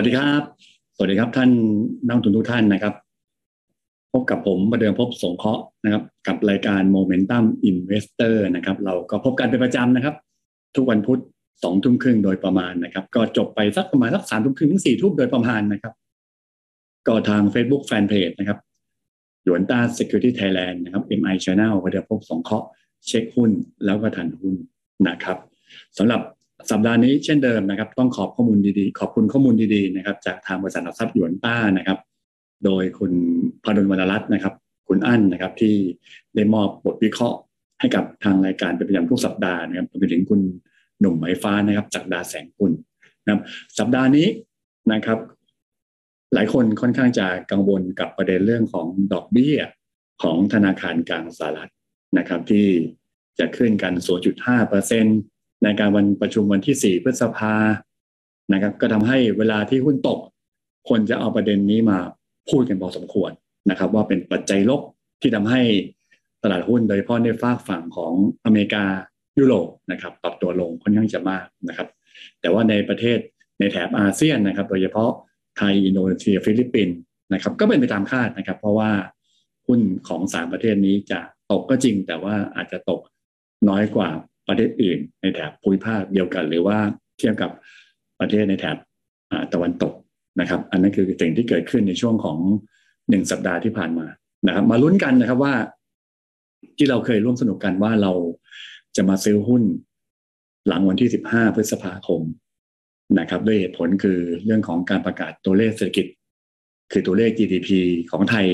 วัสดีครับ สวัสดีครับท่านนักทุนทุกท่านนะครับ พบกับผมประเดิมพบสงเคราะห์นะครับ กับรายการ Momentum Investor นะครับ เราก็พบกันเป็นประจำนะครับ ทุกวันพุธสองทุ่มครึ่งโดยประมาณนะครับ ก็จบไปสักประมาณสักสามทุ่มครึ่งถึงสี่ทุ่มโดยประมาณนะครับ ก็ทาง Facebook Fanpage นะครับหยวนต้า Security Thailand นะครับ MI Channel ประเดิมพบสงเคราะห์เช็คหุ้นแล้วก็ทันหุ้นนะครับสำหรับ สัปดาห์นี้เช่นเดิมนะครับ ต้องขอบข้อมูลดีๆ ขอบคุณข้อมูลดีๆนะครับ จากทางบริษัทหลักทรัพย์หยวนต้านะครับ โดยคุณพดลวรรณรัตน์นะครับ คุณอั้นนะครับที่ได้มอบบทวิเคราะห์ให้กับทางรายการเป็นประจำทุกสัปดาห์นะครับรวมไปถึงคุณหนุ่มไหมฟ้านะครับ จากดาแสงคุณนะครับ สัปดาห์นี้นะครับ หลายคนค่อนข้างจะกังวลกับประเด็นเรื่องของดอกเบี้ยของธนาคารกลางสหรัฐนะครับ ที่จะขึ้นกัน 0.5เปอร์เซ็นต์ ในการวันประชุมวันที่ 4 พฤษภานะครับ ก็ทำให้เวลาที่หุ้นตก คนจะเอาประเด็นนี้มาพูดกันพอสมควรนะครับ ว่าเป็นปัจจัยลบที่ทำให้ตลาดหุ้นโดยเฉพาะในฝากฝั่งของอเมริกายุโรปนะครับปรับตัวลงค่อนข้างจะมากนะครับ แต่ว่าในประเทศในแถบอาเซียนนะครับ โดยเฉพาะไทยอินโดนีเซียฟิลิปปินส์นะครับ ก็เป็นไปตามคาดนะครับ เพราะว่าหุ้นของสามประเทศนี้จะตกก็จริง แต่ว่าอาจจะตกน้อยกว่า ประเทศอื่นในแถบภูมิภาคเดียวกัน หรือว่าเทียบกับประเทศในแถบตะวันตกนะครับ อันนั้นคือสิ่งที่เกิดขึ้นในช่วงของหนึ่งสัปดาห์ที่ผ่านมานะครับ มาลุ้นกันนะครับว่า ที่เราเคยร่วมสนุกกันว่าเราจะมาซื้อหุ้นหลังวันที่ 15 พฤษภาคมนะครับด้วยเหตุผลคือเรื่องของการประกาศตัวเลขเศรษฐกิจ คือตัวเลข GDP ของไทย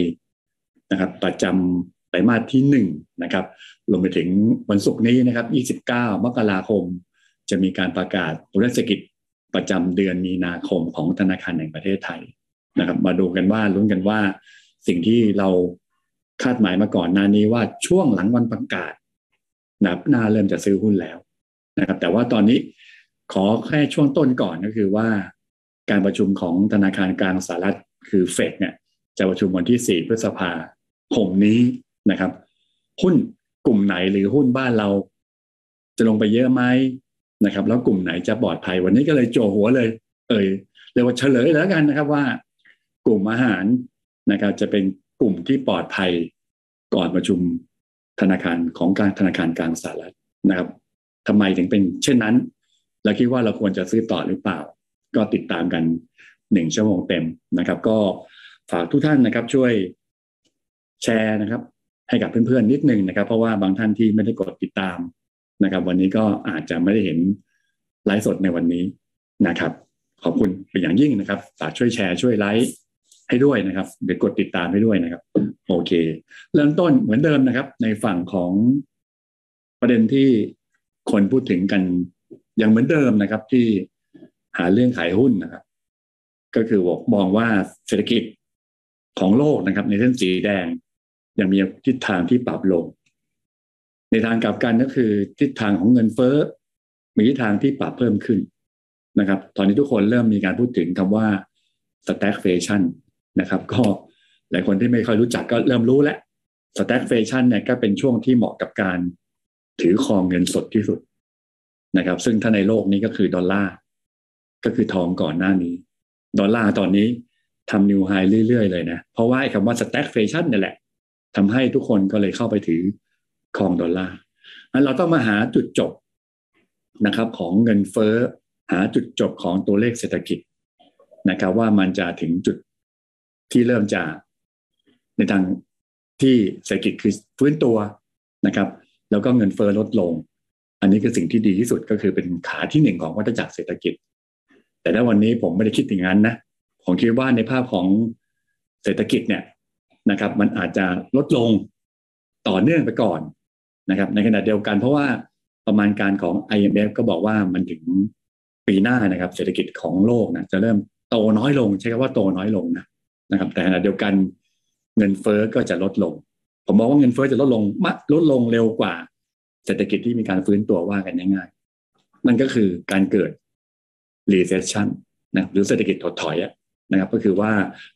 นะครับ ประจำไตรมาสที่หนึ่งนะครับ รวมไปถึงวันศุกร์นี้นะครับ 29 มกราคม จะมีการประกาศตัวเลขเศรษฐกิจประจำเดือนมีนาคมของธนาคารแห่งประเทศไทยนะครับ มาดูกันว่าลุ้นกันว่า สิ่งที่เราคาดหมายมาก่อนหน้านี้ว่าช่วงหลังวันประกาศนะครับน่าเริ่มจะซื้อหุ้นแล้วนะครับ แต่ว่าตอนนี้ขอแค่ช่วงต้นก่อนก็คือว่า การประชุมของธนาคารกลางสหรัฐคือเฟดเนี่ยจะประชุมวันที่ 4 พฤษภาคมนี้นะครับ หุ้น กลุ่มไหนหรือหุ้นบ้านเรา จะลงไปเยอะไหมนะครับ แล้วกลุ่มไหนจะปลอดภัย วันนี้ก็เลยโจหัวเลย เอ่ยเรียกว่าเฉลยแล้วกันนะครับว่า กลุ่มอาหารนะครับ จะเป็นกลุ่มที่ปลอดภัยก่อนประชุมธนาคารของการธนาคารกลางสหรัฐนะครับทำไมถึงเป็นเช่นนั้น เราคิดว่าเราควรจะซื้อต่อหรือเปล่า ก็ติดตามกันหนึ่งชั่วโมงเต็มนะครับ ก็ฝากทุกท่านนะครับช่วยแชร์นะครับ ให้กับเพื่อนๆนิดนึงนะครับ เพราะว่าบางท่านที่ไม่ได้กดติดตามนะครับ วันนี้ก็อาจจะไม่ได้เห็นไลฟ์สดในวันนี้นะครับ ขอบคุณเป็นอย่างยิ่งนะครับฝากช่วยแชร์ช่วยไลค์ให้ด้วยนะครับเดี๋ยวกดติดตามให้ด้วยนะครับ โอเค เริ่มต้นเหมือนเดิมนะครับ ในฝั่งของประเด็นที่คนพูดถึงกันอย่างเหมือนเดิมนะครับ ที่หาเรื่องขายหุ้นนะครับ ก็คือบอกมองว่าเศรษฐกิจของโลกนะครับ ในเส้นสีแดง ยังมีทิศทางที่ปรับลง ในทางกลับกันก็คือ ทิศทางของเงินเฟ้อ มีทิศทางที่ปรับเพิ่มขึ้นนะครับ ตอนนี้ทุกคนเริ่มมีการพูดถึงคำว่า stagflation นะครับ ก็หลายคนที่ไม่ค่อยรู้จักก็เริ่มรู้แล้ว stagflation เนี่ยก็เป็นช่วงที่เหมาะกับการถือครองเงินสดที่สุดนะครับ ซึ่งถ้าในโลกนี้ก็คือดอลลาร์ก็คือทองก่อนหน้านี้ ดอลลาร์ตอนนี้ทำนิวไฮเรื่อยๆเลยนะ เพราะว่าไอ้คำว่า stagflation นี่แหละ ทำให้ทุกคนก็เลยเข้าไปถือครองดอลลาร์อันเราต้องมาหาจุดจบนะครับ ของเงินเฟ้อหาจุดจบของตัวเลขเศรษฐกิจนะครับ ว่ามันจะถึงจุดที่เริ่มจะในทางที่เศรษฐกิจคือฟื้นตัวนะครับ แล้วก็เงินเฟ้อลดลง อันนี้คือสิ่งที่ดีที่สุดก็คือเป็นขาที่หนึ่งของวัฏจักรเศรษฐกิจ แต่ถ้าวันนี้ผมไม่ได้คิดอย่างนั้นนะผมคิดว่าในภาพของเศรษฐกิจเนี่ย นะครับ มันอาจจะลดลงต่อเนื่องไปก่อนนะครับ ในขณะเดียวกันเพราะว่าประมาณการของ IMF ก็บอกว่ามันถึงปีหน้านะครับ เศรษฐกิจของโลกนะจะเริ่มโตน้อยลง ใช้คำว่าโตน้อยลงนะนะครับ แต่ขณะเดียวกันเงินเฟอ้อก็จะลดลง ผมมองว่าเงินเฟอ้อจะลดลงมลดลงเร็วกว่า เศรษฐกิจที่มีการฟื้นตัวว่ากันง่ายๆนั่นก็คือการเกิด recession นะหรือเศรษฐกิจถดถอยนะครับ ก็คือว่า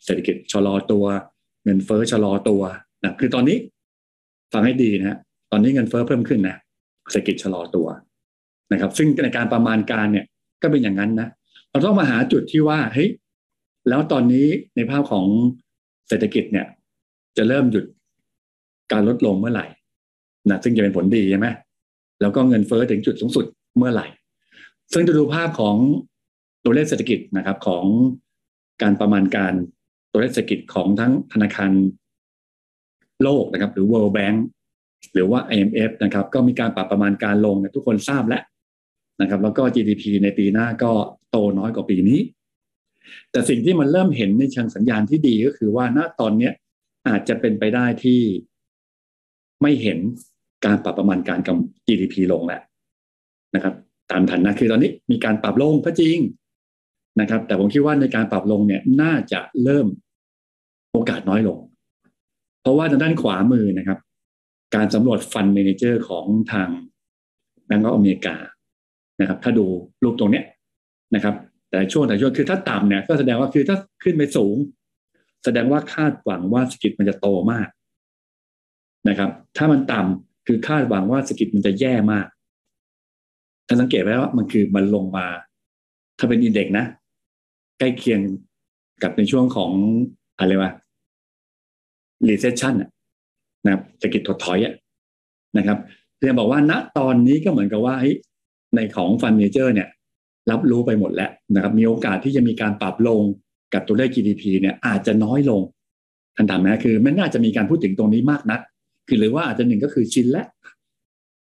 เศรษฐกิจชะลอตัว เงินเฟอ้อชะลอตัวนะคือตอนนี้ฟังให้ดีนะตอนนี้เงินเฟอ้อเพิ่มขึ้นนะเศรษฐกิจชะลอตัวนะครับ ซึ่งในการประมาณการเนี่ยก็เป็นอย่างนั้นนะเราต้องมาหาจุดที่ว่าเฮ้ยแล้วตอนนี้ในภาพของเศรษฐกิจเนี่ย จะเริ่มหยุดการลดลงเมื่อไหร่นะซึ่งจะเป็นผลดีใช่ไหมแล้วก็เงินเฟอ้อถึงจุดสูงสุดเมื่อไหร่ ซึ่งจะดูภาพของตัวเลขเศรษฐกิจนะครับของการประมาณการ ตัวเลขเศรษฐกิจของทั้งธนาคารโลกนะครับ หรือ World Bank หรือว่า IMF นะครับ ก็มีการปรับประมาณการลงนะทุกคนทราบแล้วนะครับ แล้วก็ GDP ในปีหน้าก็โตน้อยกว่าปีนี้ แต่สิ่งที่มันเริ่มเห็นในเชิงสัญญาณที่ดีก็คือว่าณตอนนี้อาจจะเป็นไปได้ที่ไม่เห็นการปรับประมาณการกับ GDP ลงแล้วนะครับ ตามฐานะคือตอนนี้มีการปรับลงก็จริง นะครับ แต่ผมคิดว่าในการปรับลงเนี่ยน่าจะเริ่มโอกาสน้อยลง เพราะว่าทางด้านขวามือนะครับ การสำรวจฟันเมนเจอร์ของทางแบงก์อเมริกานะครับ ถ้าดูรูปตรงเนี้ยนะครับ แต่ช่วงแต่ช่วงคือถ้าต่ำเนี่ยก็แสดงว่าคือถ้าขึ้นไปสูง แสดงว่าคาดหวังว่าเศรษฐกิจมันจะโตมากนะครับ ถ้ามันต่ำคือคาดหวังว่าเศรษฐกิจมันจะแย่มากท่านสังเกตไหมว่ามันคือมันลงมา ถ้าเป็น index นะ ใกล้เคียงกับในช่วงของอะไรวะ recession นะครับเศรษฐกิจถดถอยนะครับเรียนบอกว่าณตอนนี้ก็เหมือนกับว่าในของ fund manager เนี่ย รับรู้ไปหมดแล้วนะครับ มีโอกาสที่จะมีการปรับลงกับตัวเลข GDP เนี่ยอาจจะน้อยลงทันถามนะคือไม่น่าจะมีการพูดถึงตรงนี้มากนัก คือหรือว่าอาจจะหนึ่งก็คือชินแล้ว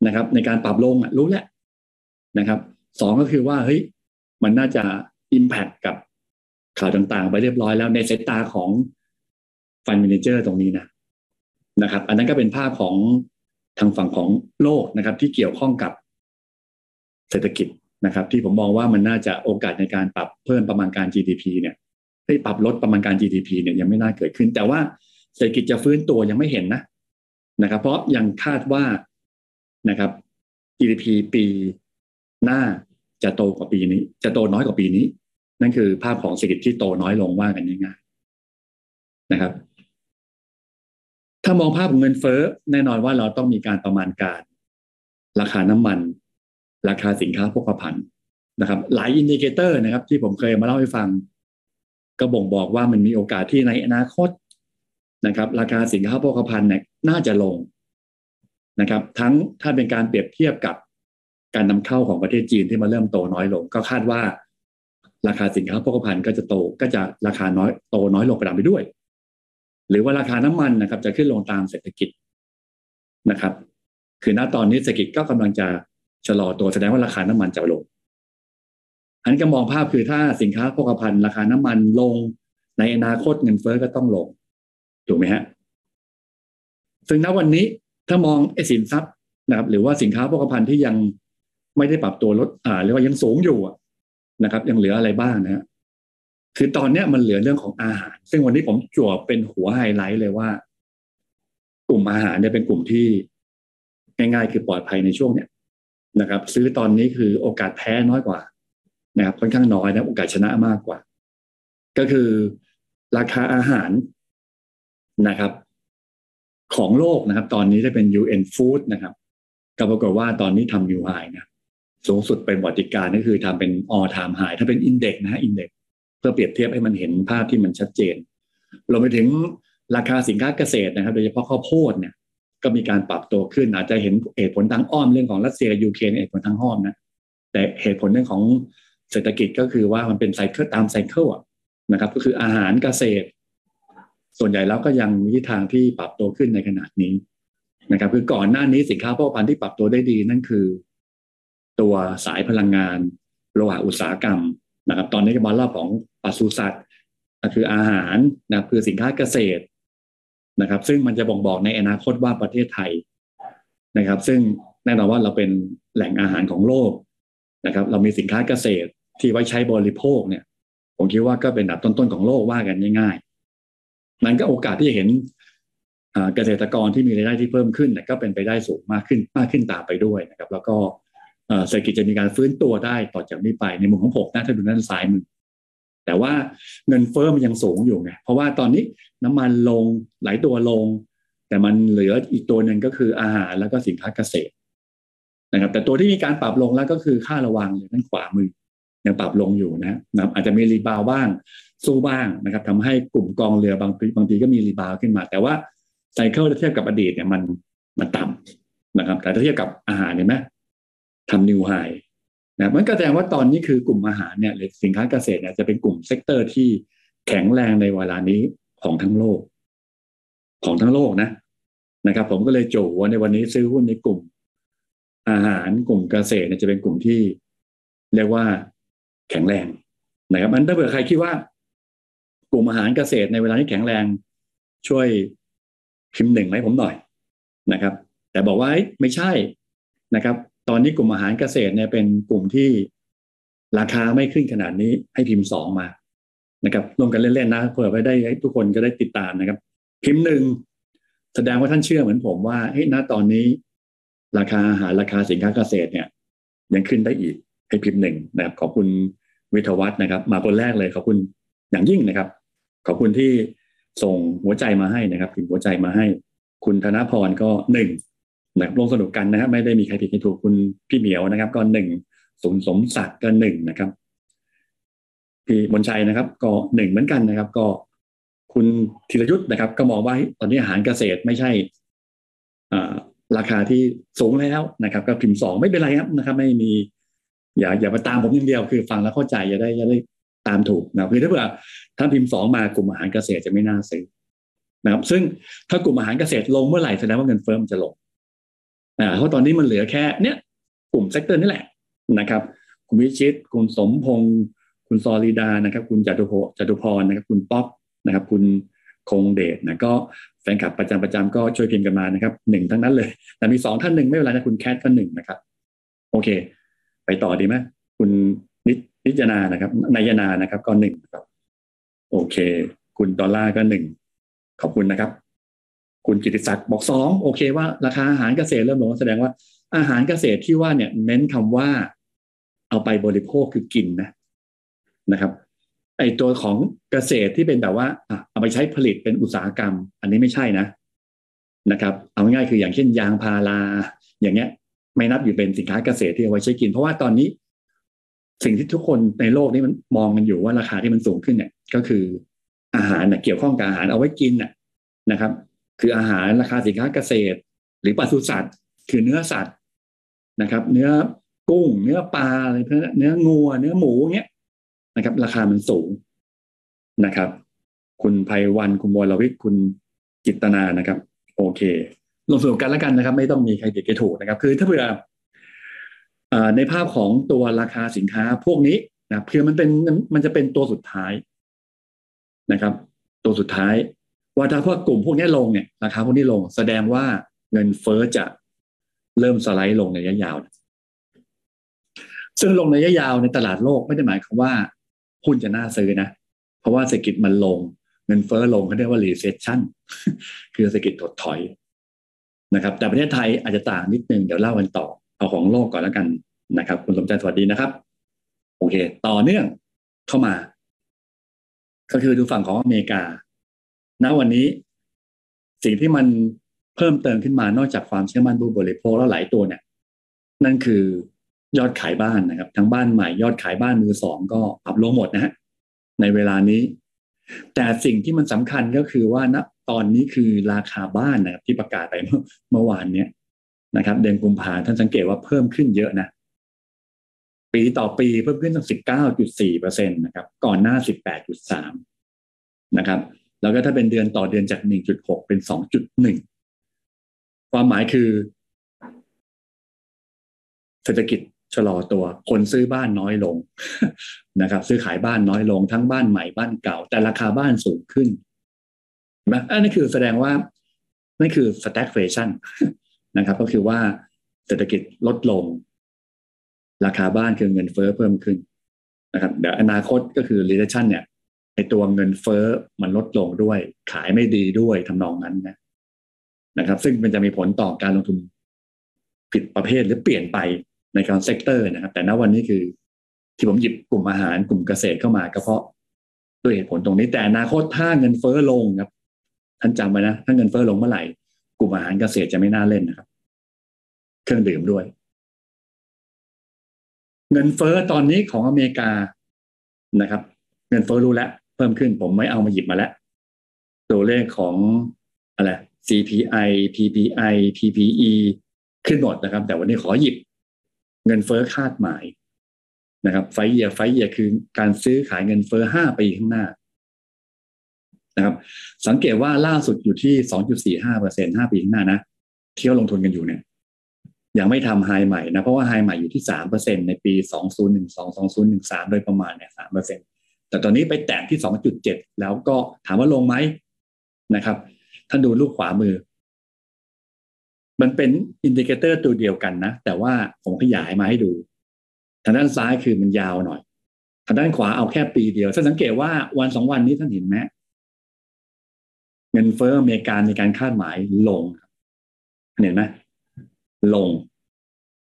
นะครับ ในการปรับลงอะรู้แล้วนะครับสองก็คือว่าเฮ้ยมันน่าจะ Impact กับ ข่าวต่างๆ ไปเรียบร้อยแล้วในสายตาของฟันมินิเจอร์ตรงนี้นะนะครับ อันนั้นก็เป็นภาพของทางฝั่งของโลกนะครับ ที่เกี่ยวข้องกับเศรษฐกิจนะครับ ที่ผมมองว่ามันน่าจะโอกาสในการปรับเพิ่มประมาณการ GDP เนี่ยให้ปรับลดประมาณการ GDP เนี่ยยังไม่น่าเกิดขึ้น แต่ว่าเศรษฐกิจจะฟื้นตัวยังไม่เห็นนะนะครับ เพราะยังคาดว่านะครับ GDP ปีหน้าจะโตกว่าปีนี้ จะโตน้อยกว่าปีนี้ นั่นคือภาพของเศรษฐกิจที่โตน้อยลงว่ากันง่ายๆนะครับ ถ้ามองภาพของเงินเฟ้อแน่นอนว่าเราต้องมีการประมาณการ ราคาน้ำมัน ราคาสินค้าโภคภัณฑ์นะครับ หลาย indicator นะครับ ที่ผมเคยมาเล่าให้ฟัง ก็บ่งบอกว่ามันมีโอกาสที่ในอนาคตนะครับ ราคาสินค้าโภคภัณฑ์เนี่ยน่าจะลงนะครับ ทั้งถ้าเป็นการเปรียบเทียบกับการนำเข้าของประเทศจีนที่มาเริ่มโตน้อยลง ก็คาดว่า ราคาสินค้าโภคภัณฑ์ก็จะโตก็จะราคาน้อยโตน้อยลงไปตามไปด้วย หรือว่าราคาน้ำมันนะครับ จะขึ้นลงตามเศรษฐกิจนะครับ คือณตอนนี้เศรษฐกิจก็กำลังจะชะลอตัวแสดงว่าราคาน้ำมันจะลงอันนี้ก็มองภาพคือถ้าสินค้าโภคภัณฑ์ราคาน้ำมันลง ในอนาคตเงินเฟ้อก็ต้องลงถูกไหมฮะซึ่งณวันนี้ถ้ามองไอ้สินทรัพย์นะครับ หรือว่าสินค้าโภคภัณฑ์ที่ยังไม่ได้ปรับตัวลดอ่าเรียกว่ายังสูงอยู่ นะครับ ยังเหลืออะไรบ้างนะคือตอนเนี้ยมันเหลือเรื่องของอาหาร ซึ่งวันนี้ผมจั่วเป็นหัวไฮไลท์เลยว่า กลุ่มอาหารเนี่ยเป็นกลุ่มที่ง่ายๆคือปลอดภัยในช่วงเนี้ยนะครับ ซื้อตอนนี้คือโอกาสแพ้น้อยกว่า นะครับค่อนข้างน้อยนะโอกาสชนะมากกว่า ก็คือราคาอาหารนะครับ ของโลกนะครับ ตอนนี้จะเป็น UN Food นะครับก็ปรากฏว่าตอนนี้ทำนิวไฮนะ สูงสุดเป็นประวัติการณ์ก็คือทำเป็น all time high ถ้าเป็น index นะฮะ index เพื่อเปรียบเทียบให้มันเห็นภาพที่มันชัดเจนรวมไปถึงราคาสินค้าเกษตรนะครับ โดยเฉพาะข้าวโพดเนี่ยก็มีการปรับตัวขึ้นอาจจะเห็นเหตุผลทางอ้อมเรื่องของรัสเซียยูเครนเหตุผลทางอ้อมนะแต่เหตุผลเรื่องของเศรษฐกิจก็คือว่ามันเป็น cycle ตาม cycle นะครับ ก็คืออาหารเกษตร ส่วนใหญ่แล้วก็ยังมีทิศทางที่ปรับตัวขึ้นในขณะนี้นะครับ คือก่อนหน้านี้สินค้าโภคภัณฑ์ที่ปรับตัวได้ดีนั่นคือ ตัวสายพลังงานโลหะอุตสาหกรรมนะครับ ตอนนี้ก็มารอบของปศุสัตว์คืออาหารนะคือสินค้าเกษตรนะครับ ซึ่งมันจะบ่งบอกในอนาคตว่าประเทศไทยนะครับ ซึ่งแน่นอนว่าเราเป็นแหล่งอาหารของโลกนะครับ เรามีสินค้าเกษตรที่ไว้ใช้บริโภคเนี่ย ผมคิดว่าก็เป็นอันดับต้นๆของโลกว่ากันง่ายๆนั้นก็โอกาสที่จะเห็นเกษตรกรที่มีรายได้ที่เพิ่มขึ้นก็เป็นไปได้สูงมากขึ้นมากขึ้นตามไปด้วยนะครับ แล้วก็ เศรษฐกิจจะมีการฟื้นตัวได้ต่อจากนี้ไปในมุมของผมนะถ้าดูด้านซ้ายมือแต่ว่าเงินเฟ้อมันยังสูงอยู่ไงเพราะว่าตอนนี้น้ำมันลงหลายตัวลง แต่มันเหลืออีกตัวหนึ่งก็คืออาหารแล้วก็สินค้าเกษตรนะครับ แต่ตัวที่มีการปรับลงแล้วก็คือค่าระวังเลยด้านขวามือยังปรับลงอยู่นะนะครับอาจจะมี rebound บ้างสู้บ้างนะครับทำให้กลุ่มกองเรือบางบางทีก็มี rebound ขึ้นมา แต่ว่า cycle เทียบกับอดีตเนี่ยมันมันต่ำนะครับ แต่ถ้าเทียบกับอาหารเห็นไหม ทำ new high นะมันก็แสดงว่าตอนนี้คือกลุ่มอาหารเนี่ยหรือสินค้าเกษตรเนี่ยจะเป็นกลุ่ม sector ที่แข็งแรงในเวลานี้ของทั้งโลก ของทั้งโลกนะนะครับ ผมก็เลยโชว์ว่าในวันนี้ซื้อหุ้นในกลุ่ม อาหารกลุ่มเกษตรเนี่ยจะเป็นกลุ่มที่เรียกว่าแข็งแรงนะครับมันถ้าเผื่อใครคิดว่า กลุ่มอาหารเกษตรในเวลาที่แข็งแรง ช่วยพิมพ์หนึ่งให้ผมหน่อยนะครับ แต่บอกว่าไม่ใช่นะครับ ตอนนี้กลุ่มอาหารเกษตรเนี่ยเป็นกลุ่มที่ราคาไม่ขึ้นขนาดนี้ให้พิมพ์สองมานะครับรวมกันเล่นๆนะเผื่อไปได้ทุกคนก็ได้ติดตามนะครับ พิมพ์หนึ่งแสดงว่าท่านเชื่อเหมือนผมว่าเฮ้ยณตอนนี้ ราคาอาหารราคาสินค้าเกษตรเนี่ย ยังขึ้นได้อีกให้พิมพ์หนึ่งนะครับ ขอบคุณวิทวัฒนะครับ มาคนแรกเลยขอบคุณอย่างยิ่งนะครับ ขอบคุณที่ส่งหัวใจมาให้นะครับพิมพ์หัวใจมาให้ คุณธนพรก็หนึ่ง นะครับลงสนุกกันนะครับไม่ได้มีใครผิดใครถูกคุณพี่เหมียวนะครับ ก็หนึ่งสมสมศักดิ์ก็หนึ่งนะครับ พี่บนชัยนะครับ ก็หนึ่งเหมือนกันนะครับ ก็คุณธีรยุทธ์นะครับ ก็มองว่าตอนนี้อาหารเกษตรไม่ใช่ราคาที่สูงแล้วนะครับ ก็พิมพ์สองไม่เป็นไรครับนะครับ ไม่มีอย่าอย่ามาตามผมอย่างเดียวคือฟังแล้วเข้าใจจะได้จะได้ตามถูกนะคือถ้าเผื่อถ้าพิมพ์สองมากลุ่มอาหารเกษตรจะไม่น่าซื้อนะครับ ซึ่งถ้ากลุ่มอาหารเกษตรลงเมื่อไหร่แสดงว่าเงินเฟ้อมันจะลง อ่าเพราะตอนนี้มันเหลือแค่เนี้ยกลุ่ม sector นี่แหละนะครับ คุณวิชิต คุณสมพงศ์คุณซอลิดานะครับ คุณจตุพจตุพรนะครับ คุณป๊อปนะครับ คุณคงเดชนะก็แฟนคลับประจำประจำก็ช่วยพิมพ์กันมานะครับหนึ่งทั้งนั้นเลย แต่มีสองท่านหนึ่งไม่เป็นไรนะคุณแคทก็หนึ่งนะครับ โอเค ไปต่อดีไหมคุณนินิจนานะครับนายนานะครับ ก็หนึ่งครับ โอเค คุณดอลลาร์ก็หนึ่งขอบคุณนะครับ คุณกิติศักดิ์บอกสองโอเคว่าราคาอาหารเกษตรเริ่มลงแสดงว่าอาหารเกษตรที่ว่าเนี่ยเน้นคำว่า เอาไปบริโภคคือกินนะนะครับ ไอตัวของเกษตรที่เป็นแบบว่าเอาไปใช้ผลิตเป็นอุตสาหกรรม อันนี้ไม่ใช่นะนะครับ เอาง่ายคืออย่างเช่นยางพาราอย่างเงี้ย ไม่นับอยู่เป็นสินค้าเกษตรที่เอาไว้ใช้กิน เพราะว่าตอนนี้ สิ่งที่ทุกคนในโลกนี้มันมองกันอยู่ว่าราคาที่มันสูงขึ้นเนี่ย ก็คืออาหารเน่ยเกี่ยวข้องกับอาหารเอาไว้กินน่ะนะครับ คืออาหารราคาสินค้าเกษตร หรือปศุสัตว์ คือเนื้อสัตว์นะครับ เนื้อกุ้ง เนื้อปลาอะไรเนื้อเนื้องัว เนื้อหมูเงี้ยนะครับ ราคามันสูงนะครับ คุณไพวันคุณบอยลวิทคุณจิตนานะครับ โอเคลงสนุกกันแล้วกันนะครับ ไม่ต้องมีใครผิดใครถูกนะครับ คือถ้าเผื่อในภาพของตัวราคาสินค้าพวกนี้นะเพื่อมันเป็นมันจะเป็นตัวสุดท้ายนะครับ ตัวสุดท้าย ว่าถ้าพวกกลุ่มพวกนี้ลงเนี่ยราคาพวกนี้ลง แสดงว่าเงินเฟอ้อจะเริ่มสไลด์ลงในระยะยาว ซึ่งลงในระยะยาวในตลาดโลกไม่ได้หมายความว่าหุ้นจะน่าซื้อนะ เพราะว่าเศรษฐกิจมันลง เงินเฟอ้อลงเขาเรียกว่า recession คือเศรษฐกิจถดถอยนะครับ แต่ประเทศไทยอาจจะต่างนิดนึงเดี๋ยวเล่ากันต่อเอาของโลกก่อนแล้วกันนะครับ คุณสมใจสวัสดีนะครับ โอเค ต่อเนื่องเข้ามา ก็คือดูฝั่งของอเมริกา ณวันนี้สิ่งที่มันเพิ่มเติมขึ้นมานอกจากความเชื่อมั่นผู้บริโภคแล้วหลายตัวเนี่ย นั่นคือยอดขายบ้านนะครับ ทั้งบ้านใหม่ยอดขายบ้านมือสองก็ปรับลงหมดนะฮะในเวลานี้ แต่สิ่งที่มันสำคัญก็คือว่าณตอนนี้คือราคาบ้านนะครับที่ประกาศไปเมื่อวานเนี้ยนะครับเดือนกุมภาท่านสังเกตว่าเพิ่มขึ้นเยอะนะปีต่อปีเพิ่มขึ้นตั้งสิบเก้าจุดสี่เปอร์เซ็นตนะครับ ก่อนหน้าสิบแปดจุดสามนะครับ แล้วก็ถ้าเป็นเดือนต่อเดือนจากหนึ่งจุดหกเป็นสองจุดหนึ่งความหมายคือ เศรษฐกิจชะลอตัว คนซื้อบ้านน้อยลงนะครับ ซื้อขายบ้านน้อยลงทั้งบ้านใหม่บ้านเก่า แต่ราคาบ้านสูงขึ้นนะอันนี้คือแสดงว่านั่นคือ stagflation นะครับ ก็คือว่าเศรษฐกิจลดลง ราคาบ้านคือเงินเฟ้อเพิ่มขึ้นนะครับเดี๋ยวอนาคตก็คือ recession เนี่ย ในตัวเงินเฟ้อมันลดลงด้วย ขายไม่ดีด้วยทำนองนั้นนะนะครับ ซึ่งมันจะมีผลต่อการลงทุนผิดประเภทหรือเปลี่ยนไปในการ sector นะครับ แต่ณวันนี้คือ ที่ผมหยิบกลุ่มอาหารกลุ่มเกษตรเข้ามาก็เพราะด้วยเหตุผลตรงนี้แต่อนาคตถ้าเงินเฟ้อลงครับ ท่านจำไว้นะ ถ้าเงินเฟ้อลงเมื่อไหร่ กลุ่มอาหารเกษตรจะไม่น่าเล่นนะครับ เครื่องดื่มด้วย เงินเฟ้อตอนนี้ของอเมริกานะครับ เงินเฟ้อรู้แล้ว เพิ่มขึ้น ผมไม่เอามาหยิบมาแล้ว ตัวเลขของอะไร CPI PPI PPE ขึ้นหมดนะครับ แต่วันนี้ขอหยิบเงินเฟ้อคาดหมายนะครับไฟเยียไฟเยียคือการซื้อขายเงินเฟ้อห้าปีข้างหน้านะครับ สังเกตว่าล่าสุดอยู่ที่สองจุดสี่ห้าเปอร์เซ็นห้าปีข้างหน้านะเที่เขาลงทุนกันอยู่เนี่ยยังไม่ทำ high ใหม่นะ เพราะว่า high ใหม่อยู่ที่สามเปอร์เซ็นในปีสองศูนย์หนึ่งสองสองศูนย์หนึ่งสามโดยประมาณเนี่ยสามเปอร์เซ็น แต่ตอนนี้ไปแตะที่สองจุดเจ็ดแล้วก็ถามว่าลงไหมนะครับ ท่านดูรูปขวามือ มันเป็นindicator ตัวเดียวกันนะ แต่ว่าผมขยายมาให้ดู ทางด้านซ้ายคือมันยาวหน่อย ทางด้านขวาเอาแค่ปีเดียว ท่านสังเกตว่าวันสองวันนี้ท่านเห็นไหมเงินเฟ้ออเมริกาในการคาดหมายลง เห็นไหมลง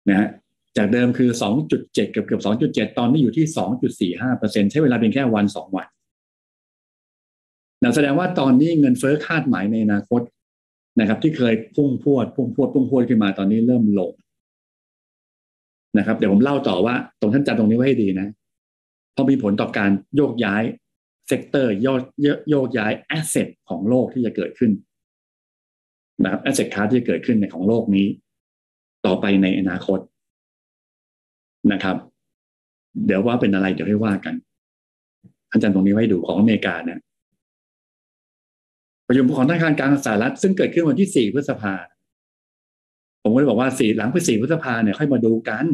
นะฮะ จากเดิมคือ 2.7 เกือบเกือบ2.7 ตอนนี้อยู่ที่ 2.45%ใช้เวลาเพียงแค่วันสองวันนั่นแสดงว่าตอนนี้เงินเฟ้อคาดหมายในอนาคตนะครับ ที่เคยพุ่งพรวด พุ่งพรวดพุ่งพรวดขึ้นมาตอนนี้เริ่มลงนะครับ เดี๋ยวผมเล่าต่อว่า ตรงท่านจำตรงนี้ไว้ให้ดีนะเพราะมีผลต่อการโยกย้าย sector โยกโยกย้าย asset ของโลกที่จะเกิดขึ้นนะครับ asset class ที่จะเกิดขึ้นในของโลกนี้ ต่อไปในอนาคต นะครับ เดี๋ยวว่าเป็นอะไรเดี๋ยวให้ว่ากันท่านจำตรงนี้ไว้ดูของอเมริกาเนี่ยประชุมของธนาคารกลางสหรัฐซึ่งเกิดขึ้นวันที่สี่พฤษภา ผมก็เลยบอกว่าสี่หลังพฤษพฤษภาเนี่ยค่อยมาดูกัน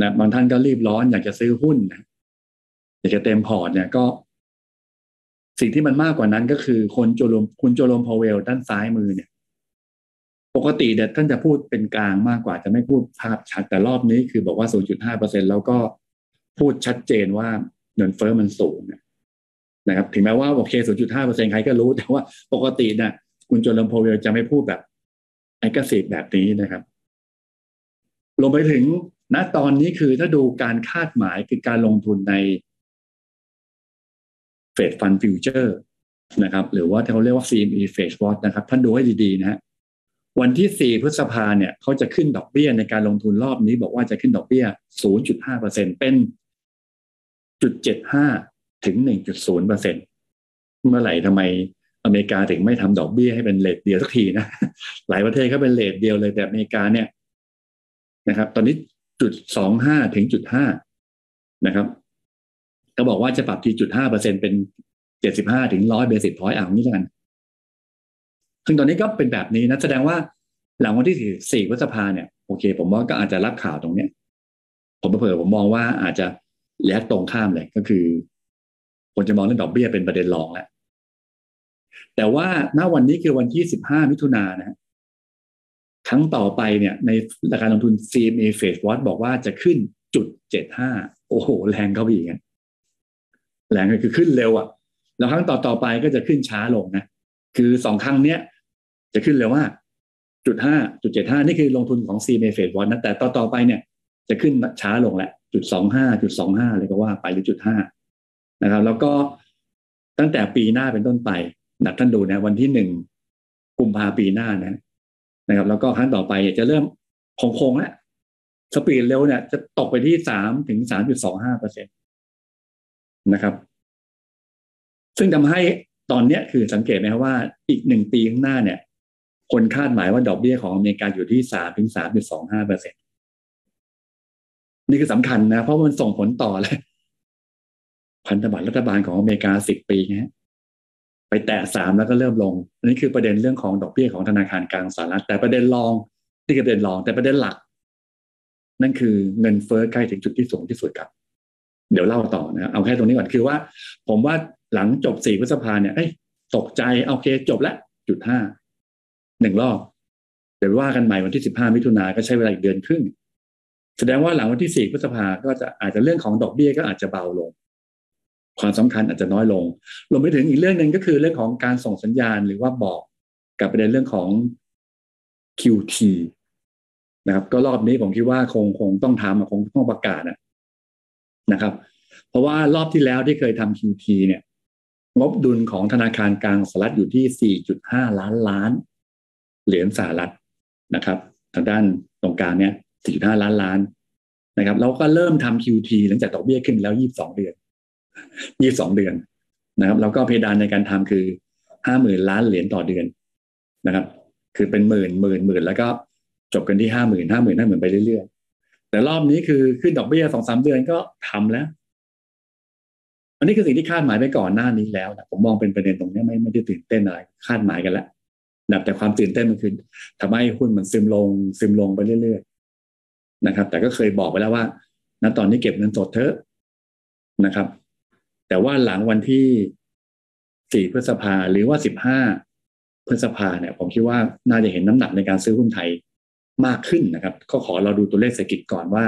นะบางท่านก็รีบร้อนอยากจะซื้อหุ้นนะอยากจะเต็มพอร์ตเนี่ยก็ สิ่งที่มันมากกว่านั้นก็คือคนเจอโรมคุณเจอโรมพาวเวลด้านซ้ายมือเนี่ย ปกติเฟดท่านจะพูดเป็นกลางมากกว่าจะไม่พูดภาพชัดแต่รอบนี้คือบอกว่า 0.5%แล้วก็พูดชัดเจนว่าเงินเฟ้อมันสูงนะครับ ถึงแม้ว่าโอเค 0.5%ใครก็รู้ แต่ว่าปกติเนี่ยคุณเจอโรมพาวเวลจะไม่พูดแบบ aggressive แบบนี้นะครับ ลงไปถึงณตอนนี้คือถ้าดูการคาดหมายคือการลงทุนใน Fed Fund Futures นะครับ หรือว่าที่เขาเรียกว่า CME f a c e Watch นะครับ ท่านดูให้ดีๆนะฮะ วันที่ 4 พฤษภาเนี่ยเขาจะขึ้นดอกเบี้ยในการลงทุนรอบนี้ บอกว่าจะขึ้นดอกเบี้ย 0.5%เป็นจุด75ถึง1.0เปอร์เซ็นต์เมื่อไหร่ทำไมอเมริกาถึงไม่ทำดอกเบี้ยให้เป็น rate เดียวสักทีนะ หลายประเทศก็เป็น rate เดียวเลยแต่อเมริกาเนี่ยนะครับ ตอนนี้จุดสองห้าถึงจุดห้านะครับ ก็บอกว่าจะปรับที่จุดห้าเปอร์เซ็นต์เป็นเจ็ดสิบห้าถึงร้อย basis point อย่างนี้แล้วกัน ซึ่งตอนนี้ก็เป็นแบบนี้นะแสดงว่าหลังวันที่สี่พฤษภาเนี่ยโอเค ผมว่าก็อาจจะรับข่าวตรงเนี้ย ผมเผื่อผมมองว่าอาจจะแลกตรงข้ามเลยก็คือคนจะมองเรื่องดอกเบี้ยเป็นประเด็นรองแล้วแต่ว่าณวันนี้คือวันที่สิบห้ามิถุนายนนะครั้งต่อไปเนี่ย ในราคารลงทุน CMA f a c e Watch บอกว่าจะขึ้นจุดเจ็ดห้าโอ้โห แรงเขาไปอีกงั้นแรงก็คือขึ้นเร็วอะ่ะ แล้วครั้งต่อต่อไปก็จะขึ้นช้าลงนะ คือสองครั้งเนี้ย จะขึ้นเร็วว่าจุดห้าจุดเจ็ดห้านี่คือลงทุนของ CMA f a c e Watch นะแต่ต่อต่อไปเนี่ยจะขึ้นช้าลงแหละจุดสองห้าจุดสองห้าเลยก็ว่าไปหรือจุดห้านะครับ แล้วก็ตั้งแต่ปีหน้าเป็นต้นไปนะท่านดูนะวันที่หนึ่งกุมภาปีหน้านะนะครับ แล้วก็ครั้งต่อไปจะเริ่มคงคงแล้วสปีดเร็วเนี่ยจะตกไปที่สามถึงสามจุดสองห้าเปอร์เซ็นตนะครับ ซึ่งทำให้ตอนเนี้ยคือสังเกตไหมครับว่าอีกหนึ่งปีข้างหน้าเนี่ย คนคาดหมายว่าดอกเบี้ยของอเมริกาอยู่ที่สามถึงสามจุดสองห้าเปอร์เซ็นตนี่คือสำคัญนะ เพราะมันส่งผลต่อเลยพันธบัตรรัฐบาลของอเมริกาสิบปีนะไปแตะสามแล้วก็เริ่มลงอันนี้คือประเด็นเรื่องของดอกเบี้ยของธนาคารกลางสหรัฐ แต่ประเด็นรองที่คือประเด็นรองแต่ประเด็นหลัก นั่นคือเงินเฟ้อใกล้ถึงจุดที่สูงที่สุดครับ เดี๋ยวเล่าต่อนะเอาแค่ตรงนี้ก่อนคือว่า ผมว่าหลังจบสี่พฤษภาเนี่ยเอ้ยตกใจโอเคจบแล้วจุดห้า หนึ่งรอบ เดี๋ยวว่ากันใหม่วันที่สิบห้ามิถุนาก็ใช้เวลาอีกเดือนครึ่ง แสดงว่าหลังวันที่สี่พฤษภาก็จะอาจจะเรื่องของดอกเบี้ยก็อาจจะเบาลง ความสำคัญอาจจะน้อยลงรวมไปถึงอีกเรื่องหนึ่งก็คือเรื่องของการส่งสัญญาณหรือว่าบอกกับประเด็นเรื่องของ QT นะครับ ก็รอบนี้ผมคิดว่าคงคงต้องทำคงต้องประกาศนะครับ เพราะว่ารอบที่แล้วที่เคยทำ QT เนี่ยงบดุลของธนาคารกลางสหรัฐอยู่ที่ 4.5 ล้านล้าน เหรียญสหรัฐนะครับทางด้านตรงกลางเนี่ย4.5ล้านล้านนะครับเราก็เริ่มทำ QT หลังจากดอกเบี้ยขึ้นแล้วยี่สองเดือนยี่สองเดือนนะครับแล้วก็เพดานในการทำคือห้าหมื่นล้านเหรียญต่อเดือนนะครับ คือเป็นหมื่นหมื่นหมื่นแล้วก็จบกันที่ห้าหมื่นห้าหมื่นห้าหมื่นไปเรื่อยๆ แต่รอบนี้คือขึ้นดอกเบี้ยสองสามเดือนก็ทำแล้ว อันนี้คือสิ่งที่คาดหมายไปก่อนหน้านี้แล้วนะผมมองเป็นประเด็นตรงนี้ไม่ไม่ได้ตื่นเต้นอะไรคาดหมายกันแล้ว นะแต่ความตื่นเต้นมันคือทำให้หุ้นมันซึมลง ซึมลงไปเรื่อยๆนะครับ แต่ก็เคยบอกไปแล้วว่าณตอนนี้เก็บเงินสดเถอะนะครับ แต่ว่าหลังวันที่สี่พฤษภาหรือว่าสิบห้าพฤษภาเนี่ย ผมคิดว่าน่าจะเห็นน้ำหนักในการซื้อหุ้นไทยมากขึ้นนะครับ ก็ขอเราดูตัวเลขเศรษฐกิจก่อนว่า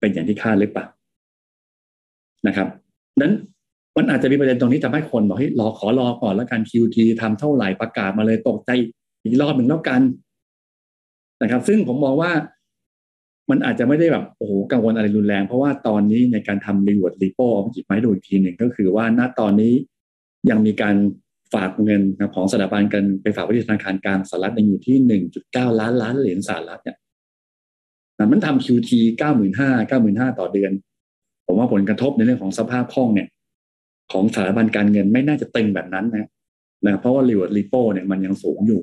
เป็นอย่างที่คาดหรือเปล่านะครับนั้น มันอาจจะมีประเด็นตรงนี้ทำให้คนบอกให้รอขอรอก่อนแล้วกัน QT ทำเท่าไหร่ประกาศมาเลยตกใจอีกรอบหนึ่งแล้วกันนะครับ ซึ่งผมมองว่ามันอาจจะไม่ได้แบบโอ้โหกังวลอะไรรุนแรง เพราะว่าตอนนี้ในการทำ reverse repo เอาหยิบมาให้ดูอีกทีหนึ่งก็คือว่าณตอนนี้ยังมีการฝากเงินของสถาบันกันไปฝากไว้ที่ธนาคารกลางสหรัฐยังอยู่ที่หนึ่งจุดเก้าล้านล้านเหรียญสหรัฐเนี่ยมันทำ QT เก้าหมื่นห้าเก้าหมื่นห้าต่อเดือน ผมว่าผลกระทบในเรื่องของสภาพคล่องเนี่ย ของสถาบันการเงินไม่น่าจะตึงแบบนั้นนะนะเพราะว่า reverse repo เนี่ยมันยังสูงอยู่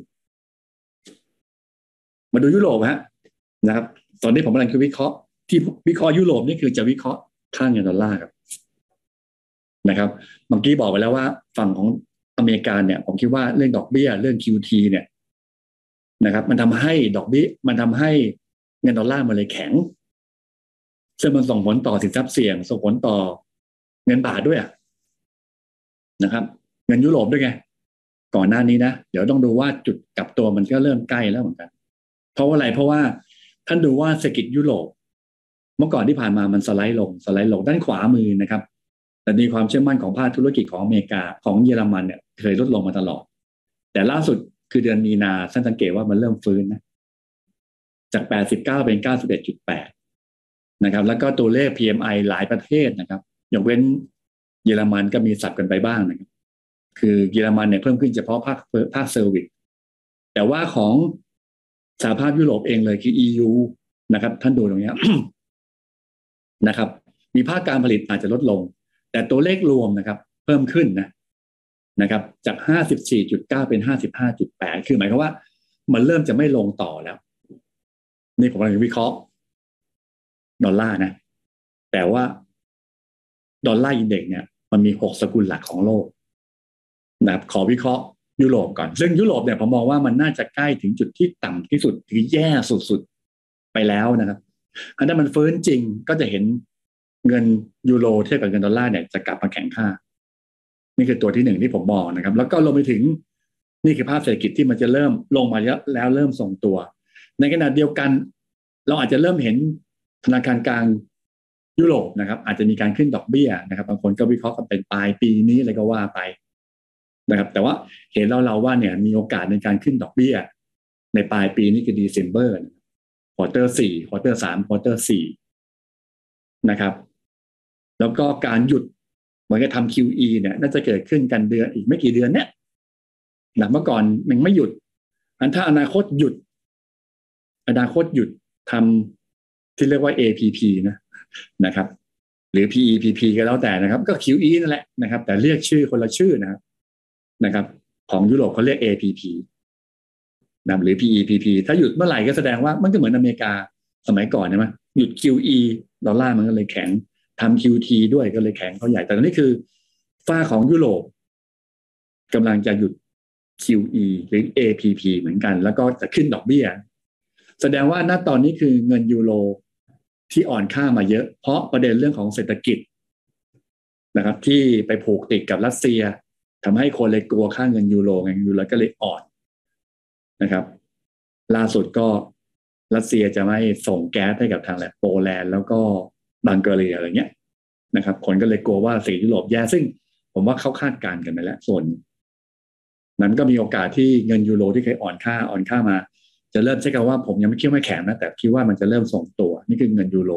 มาดูยุโรปฮะนะครับ ตอนนี้ผมกำลังคือวิเคราะห์ที่วิเคราะห์ยุโรปนี่คือจะวิเคราะห์ค่าเงินดอลลาร์ครับนะครับเมื่อกี้บอกไปแล้วว่า ฝั่งของอเมริกาเนี่ย ผมคิดว่าเรื่องดอกเบี้ย เรื่อง QT เนี่ยนะครับ มันทำให้ดอกเบี้ย มันทำให้เงินดอลลาร์มันเลยแข็งซึ่งมันส่งผลต่อสินทรัพย์เสี่ยง ส่งผลต่อเงินบาทด้วย นะครับ เงินยุโรปด้วยไง ก่อนหน้านี้นะ เดี๋ยวต้องดูว่าจุดกลับตัวมันก็เริ่มใกล้แล้วเหมือนกัน เพราะว่าอะไรเพราะว่าท่านดูว่าเศรษฐกิจยุโรปเมื่อก่อนที่ผ่านมามันสไลด์ลงสไลด์ลงด้านขวามือนะครับ แต่ในความเชื่อมั่นของภาคธุรกิจของอเมริกาของเยอรมันเนี่ยเคยลดลงมาตลอด แต่ล่าสุดคือเดือนมีนาท่านสังเกตว่ามันเริ่มฟื้นนะจาก 89 เป็น 91.8 นะครับ แล้วก็ตัวเลข PMI หลายประเทศนะครับยกเว้น เยอรมันก็มีสับกันไปบ้างนะครับคือเยอรมันเนี่ยเพิ่มขึ้นเฉพาะภาคภาค service แต่ว่าของสหภาพยุโรปเองเลยคือ EU นะครับ ท่านดูตรงนี้นะครับ มีภาคการผลิตอาจจะลดลง แต่ตัวเลขรวมนะครับ เพิ่มขึ้นนะนะครับ จาก 54.9 เป็น 55.8 คือหมายความว่า มันเริ่มจะไม่ลงต่อแล้ว นี่ผมกำลังวิเคราะห์ดอลลาร์นะ แต่ว่า Dollar Index เนี่ย มันมีหกสกุลหลักของโลกนะครับขอวิเคราะห์ยุโรปก่อน ซึ่งยุโรปเนี่ยผมมองว่ามันน่าจะใกล้ถึงจุดที่ต่ำที่สุดถึงแย่สุดๆไปแล้วนะครับอันนั้นมันฟื้นจริงก็จะเห็นเงินยูโรเทียบกับเงินดอลลาร์เนี่ยจะกลับมาแข็งค่า นี่คือตัวที่หนึ่งที่ผมมองนะครับ แล้วก็ลงไปถึงนี่คือภาพเศรษฐกิจที่มันจะเริ่มลงมาเยอะแล้วเริ่มส่งตัว ในขณะเดียวกัน เราอาจจะเริ่มเห็นธนาคารกลาง ยุโรปนะครับอาจจะมีการขึ้นดอกเบี้ยนะครับบางคนก็วิเคราะห์กันเป็นปลายปีนี้อะไรก็ว่าไปนะครับแต่ว่าเห็นเราเราว่าเนี่ยมีโอกาสในการขึ้นดอกเบี้ย ในปลายปีนี้คือ December quarter สี่ quarter สาม quarter สี่นะครับ แล้วก็การหยุดเหมือนกับทำ QE เนี่ย น่าจะเกิดขึ้นกันเดือนอีกไม่กี่เดือนเนี่ยหลังเมื่อก่อนมันไม่หยุดอันถ้าอนาคตหยุด อนาคตหยุดทำที่เรียกว่า APP นะ นะครับ หรือ PEPP ก็แล้วแต่นะครับ ก็ QE นั่นแหละนะครับ แต่เรียกชื่อคนละชื่อนะครับนะครับ ของยุโรปเขาเรียก APP นะหรือ PEPP ถ้าหยุดเมื่อไหร่ก็แสดงว่ามันก็เหมือนอเมริกาสมัยก่อนใช่ไหมหยุด QE ดอลลาร์มันก็เลยแข็งทำ QT ด้วยก็เลยแข็งเขาใหญ่ แต่ตอนนี้คือฝ้าของยุโรปกำลังจะหยุด QE หรือ APP เหมือนกัน แล้วก็จะขึ้นดอกเบี้ย แสดงว่าณตอนนี้คือเงินยูโร ที่อ่อนค่ามาเยอะ เพราะประเด็นเรื่องของเศรษฐกิจนะครับ ที่ไปผูกติดกับรัสเซียทำให้คนเลยกลัวค่าเงินยูโรไงยูโรก็เลยอ่อนนะครับ ล่าสุดก็รัสเซียจะไม่ส่งแก๊สให้กับทางแหละโปแลนด์แล้วก็บังเกอรีอะไรเงี้ยนะครับ คนก็เลยกลัวว่าสียุโรปแย่ซึ่ง ผมว่าเขาคาดการณ์กันไปแล้วส่วน นั้นก็มีโอกาสที่เงินยูโรที่เคยอ่อนค่าอ่อนค่ามา จะเริ่มใช้คำว่าผมยังไม่คิดว่าแข็งนะแต่คิดว่ามันจะเริ่มส่งตัว นี่คือเงินยูโร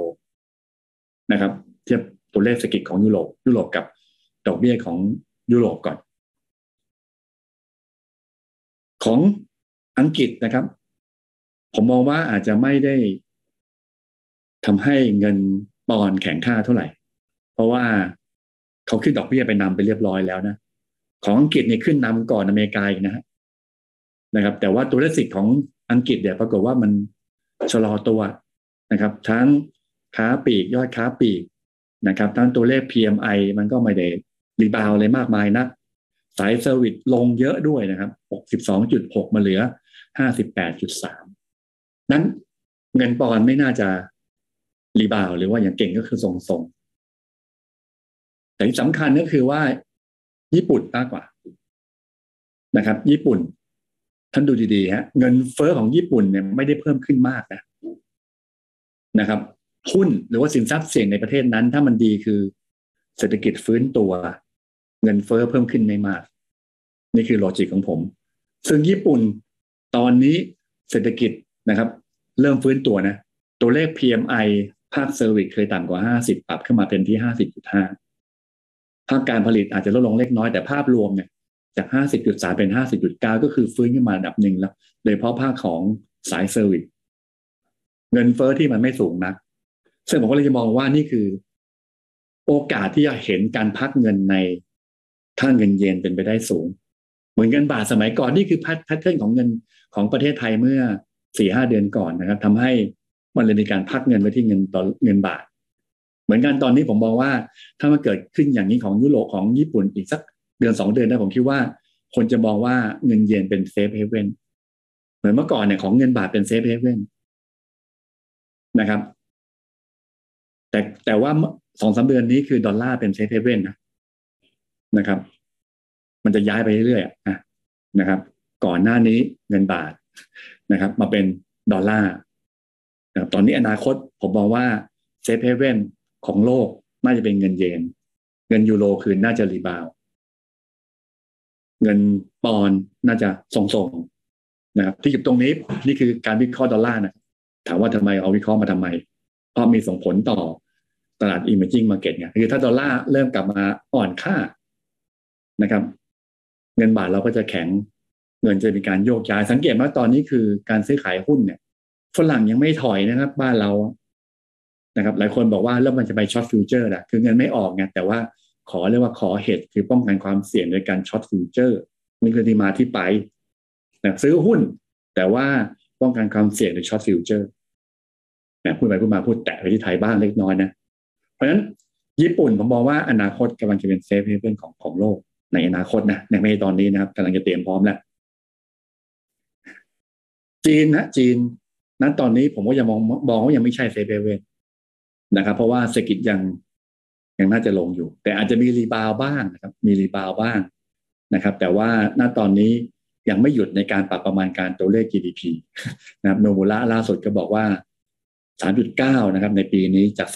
นะครับ เทียบตัวเลขเศรษฐกิจของยุโรปยุโรปกับดอกเบี้ยของยุโรปก่อน ของอังกฤษนะครับ ผมมองว่าอาจจะไม่ได้ทำให้เงินปอนแข็งค่าเท่าไหร่ เพราะว่าเขาขึ้นดอกเบี้ยไปนำไปเรียบร้อยแล้วนะ ของอังกฤษเนี่ยขึ้นนำก่อนอเมริกานะฮะนะครับ แต่ว่าตัวเลขสิทธิ์ของ อังกฤษเนี่ยปรากฏว่ามันชะลอตัวนะครับ ทั้งค้าปีกยอดค้าปีกนะครับทั้งตัวเลข PMI มันก็ไม่ได้รีบาวเลยมากมายนะสายเซอร์วิสลงเยอะด้วยนะครับ62.6 มาเหลือ 58.3 นั้นเงินปอนไม่น่าจะรีบาวหรือว่าอย่างเก่งก็คือทรงๆแต่ที่สำคัญก็คือว่า ญี่ปุ่นมากกว่านะครับ ญี่ปุ่น ท่านดูดีๆฮะเงินเฟอ้อของญี่ปุ่นเนี่ยไม่ได้เพิ่มขึ้นมากนะนะครับหุ้นหรือว่าสินทรัพย์เสี่ยงในประเทศนั้น ถ้ามันดีคือเศรษฐกิจฟื้นตัว เงินเฟ้อเพิ่มขึ้นไม่มาก นี่คือ logic ของผม ซึ่งญี่ปุ่นตอนนี้เศรษฐกิจนะครับ เริ่มฟื้นตัวนะ ตัวเลข PMI ภาค service เคยต่ำกว่า 50 ปรับขึ้นมาเป็นที่ 50.5ภาคการผลิตอาจจะลดลงเล็กน้อยแต่ภาพรวมเนี่ย จาก 50.3 เป็น 50.9 ก็คือฟื้นขึ้นมาระดับหนึ่งแล้วโดยเฉพาะภาคของสาย service เงินเฟ้อที่มันไม่สูงนัก ซึ่งผมก็เลยจะมองว่านี่คือ โอกาสที่จะเห็นการพักเงินในค่าเงินเยนเป็นไปได้สูง เหมือนเงินบาทสมัยก่อนนี่คือ pattern ของเงินของประเทศไทยเมื่อสี่ห้าเดือนก่อนนะครับทำให้มันเลยมีการพักเงินไว้ที่เงินต่อเงินบาท เหมือนกันตอนนี้ผมมองว่าถ้ามันเกิดขึ้นอย่างนี้ของยุโรปของญี่ปุ่นอีกสัก เดือนสองเดือนนะผมคิดว่า คนจะมองว่าเงินเยนเป็น safe havenเหมือนเมื่อก่อนเนี่ยของเงินบาทเป็น safe haven นะครับ แต่แต่ว่าสองสามเดือนนี้คือดอลลาร์เป็น safe haven นะนะครับ มันจะย้ายไปเรื่อยๆนะนะครับ ก่อนหน้านี้เงินบาทนะครับ มาเป็นดอลลาร์ตอนนี้อนาคตผมมองว่า safe haven ของโลกน่าจะเป็นเงินเยน เงินยูโรคืนน่าจะ rebound เงินปอนด์น่าจะทรงๆนะครับที่อยู่ตรงนี้นี่คือการวิเคราะห์ดอลลาร์นะถามว่าทำไมเอาวิเคราะห์มาทำไมเพราะมีส่งผลต่อตลาด emerging market ไงคือถ้าดอลลาร์เริ่มกลับมาอ่อนค่านะครับ เงินบาทเราก็จะแข็งเงินจะมีการโยกย้ายสังเกตว่าตอนนี้คือการซื้อขายหุ้นเนี่ยฝรั่งยังไม่ถอยนะครับ บ้านเรานะครับ หลายคนบอกว่าแล้วมันจะไป short future อะคือเงินไม่ออกไงแต่ว่า เขาเรียกว่าเขา hedge คือป้องกันความเสี่ยงโดยการ short future นี่คือที่มาที่ไปนะซื้อหุ้น แต่ว่าป้องกันความเสี่ยงโดย short future นะพูดไปพูดมาพูดแตะไปที่ไทยบ้างเล็กน้อยนะ เพราะฉะนั้นญี่ปุ่นผมมองว่าอนาคตกำลังจะเป็น safe haven ของของโลก ในอนาคตนะในไม่ตอนนี้นะครับกำลังจะเตรียมพร้อมแล้วจีนนะจีนนั้นตอนนี้ผมก็ยังมองมองว่ายังไม่ใช่ safe havenนะครับ เพราะว่าเศรษฐกิจยัง ยังน่าจะลงอยู่ แต่อาจจะมีรีบาวบ้างนะครับ มีรีบาวบ้างนะครับ แต่ว่าณตอนนี้ยังไม่หยุดในการปรับประมาณการตัวเลข GDP นะครับโนมูระล่าสุดก็บอกว่า 3.9 นะครับ ในปีนี้จาก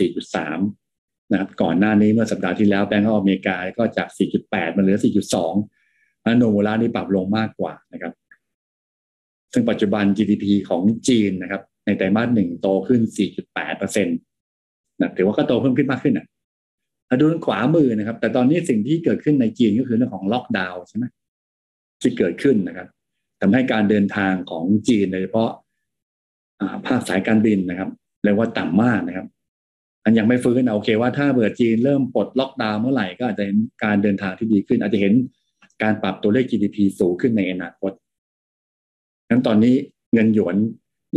4.3 นะครับ ก่อนหน้านี้เมื่อสัปดาห์ที่แล้วแบงก์อเมริกาก็จาก 4.8 มาเหลือ 4.2แล้วโนมูระนี่ปรับลงมากกว่านะครับ ซึ่งปัจจุบัน GDP ของจีนนะครับ ในไตรมาสหนึ่งโตขึ้น 4.8เปอร์เซ็นต์นะถือว่าก็โตเพิ่มขึ้นมากขึ้นอะ ดูขวามือนะครับ แต่ตอนนี้สิ่งที่เกิดขึ้นในจีนก็คือเรื่องของล็อกดาวน์ใช่ไหมที่เกิดขึ้นนะครับทำให้การเดินทางของจีนโดยเฉพาะภาคสายการบินนะครับเรียกว่าต่ำมากนะครับ อันยังไม่ฟื้นโอเคว่าถ้าเบื่อจีนเริ่มปลดล็อกดาวน์เมื่อไหร่ก็อาจจะเห็นการเดินทางที่ดีขึ้น อาจจะเห็นการปรับตัวเลข GDP สูงขึ้นในอนาคตงั้นตอนนี้เงินหยวน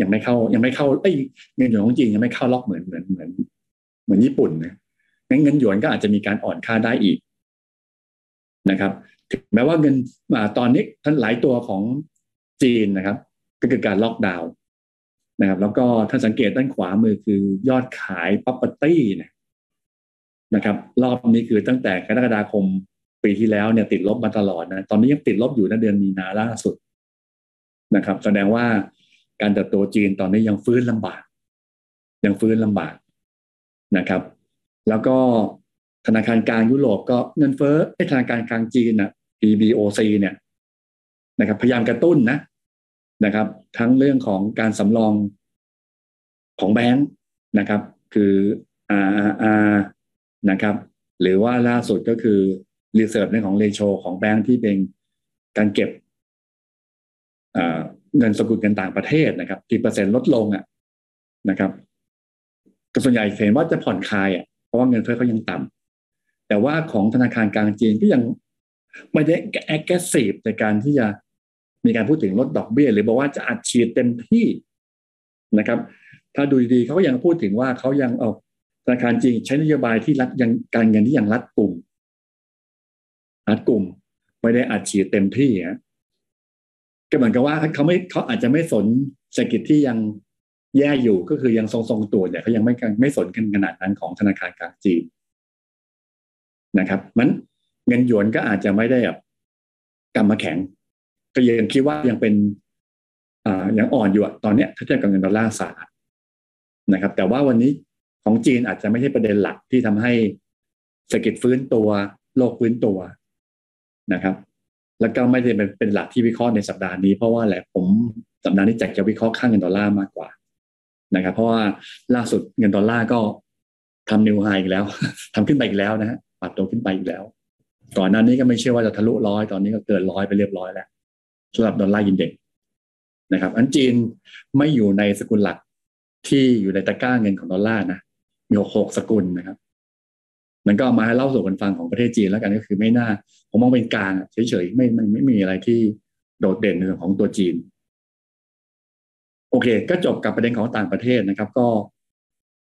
ยังไม่เข้ายังไม่เข้าเอ้ยเงินหยวนของจีนยังไม่เข้าล็อกเหมือนเหมือนเหมือนเหมือนญี่ปุ่นนะ งั้นเงินหยวนก็อาจจะมีการอ่อนค่าได้อีกนะครับ ถึงแม้ว่าเงินตอนนี้ท่านหลายตัวของจีนนะครับ ก็เกิดการล็อกดาวน์นะครับ แล้วก็ท่านสังเกตด้านขวามือคือยอดขาย property นี่ยนะครับ รอบนี้คือตั้งแต่กรกฎาคมปีที่แล้วเนี่ยติดลบมาตลอดนะตอนนี้ยังติดลบอยู่นะเดือนมีนาล่าสุดนะครับ แสดงว่าการเติบโตจีนตอนนี้ยังฟื้นลำบาก ยังฟื้นลำบากนะครับ แล้วก็ธนาคารกลางยุโรปก็เงินเฟ้อธนาคารกลางจีนนะ PBOC เนี่ยนะครับพยายามกระตุ้นนะนะครับ ทั้งเรื่องของการสำรองของแบงค์นะครับ คือ RRR นะครับ หรือว่าล่าสุดก็คือ reserve ในของ ratioของแบงก์ที่เป็นการเก็บเงินสกุลเงินต่างประเทศนะครับที่เปอร์เซ็นต์ลดลงอะนะครับส่วนใหญ่เห็นว่าจะผ่อนคลายอะ เพราะว่าเงินเฟ้อเขายังต่ำแต่ว่าของธนาคารกลางจีนก็ยังไม่ได้ active ในการที่จะมีการพูดถึงลดดอกเบี้ย หรือบอกว่าจะอัดฉีดเต็มที่นะครับ ถ้าดูดีๆเขาก็ยังพูดถึงว่าเขายังเอาธนาคารจีนใช้นโยบายที่รัดยังการเงินที่ยังรัดกลุ่มรัดกลุ่ม ไม่ได้อัดฉีดเต็มที่อะก็เหมือนกับว่าเขาไม่เขาอาจจะไม่สนเศรษฐกิจที่ยัง แย่อยู่ก็คือยังทรงๆตัวเนี่ยเขายังไม่ไม่สนกันขนาดนั้นของธนาคารกลางจีนนะครับ มันเงินหยวนก็อาจจะไม่ได้แบบกำมาแข็ง ก็ยังคิดว่ายังเป็นอ่ายังอ่อนอยู่ตอนเนี้ยถ้าเทียบกับเงินดอลลาร์สหรัฐนะครับ แต่ว่าวันนี้ของจีนอาจจะไม่ใช่ประเด็นหลักที่ทำให้เศรษฐกิจฟื้นตัว โลกฟื้นตัวนะครับ แล้วก็ไม่ได้เป็นเป็นหลักที่วิเคราะห์ในสัปดาห์นี้เพราะว่าแหละผมสัปดาห์นี้อยากจะวิเคราะห์ค่าเงินดอลลาร์มากกว่า นะครับ เพราะว่าล่าสุดเงินดอลลาร์ก็ทำ new high อีกแล้วทำขึ้นไปอีกแล้วนะฮะปรับตัวขึ้นไปอีกแล้ว ก่อนหน้านี้ก็ไม่เชื่อว่าจะทะลุร้อยตอนนี้ก็เกินร้อยไปเรียบร้อยแล้วสำหรับดอลลาร์ยินเด็กนะครับ อันจีนไม่อยู่ในสกุลหลักที่อยู่ในตะกร้าเงินของดอลลาร์นะมีหกสกุลนะครับมันก็มาให้เล่าสู่กันฟังของประเทศจีนแล้วกันก็คือไม่น่า ผมมองเป็นกลางเฉยๆไม่ไม่ไม่มีอะไรที่โดดเด่นในเรื่องของตัวจีน โอเค ก็จบกับประเด็นของต่างประเทศนะครับ ก็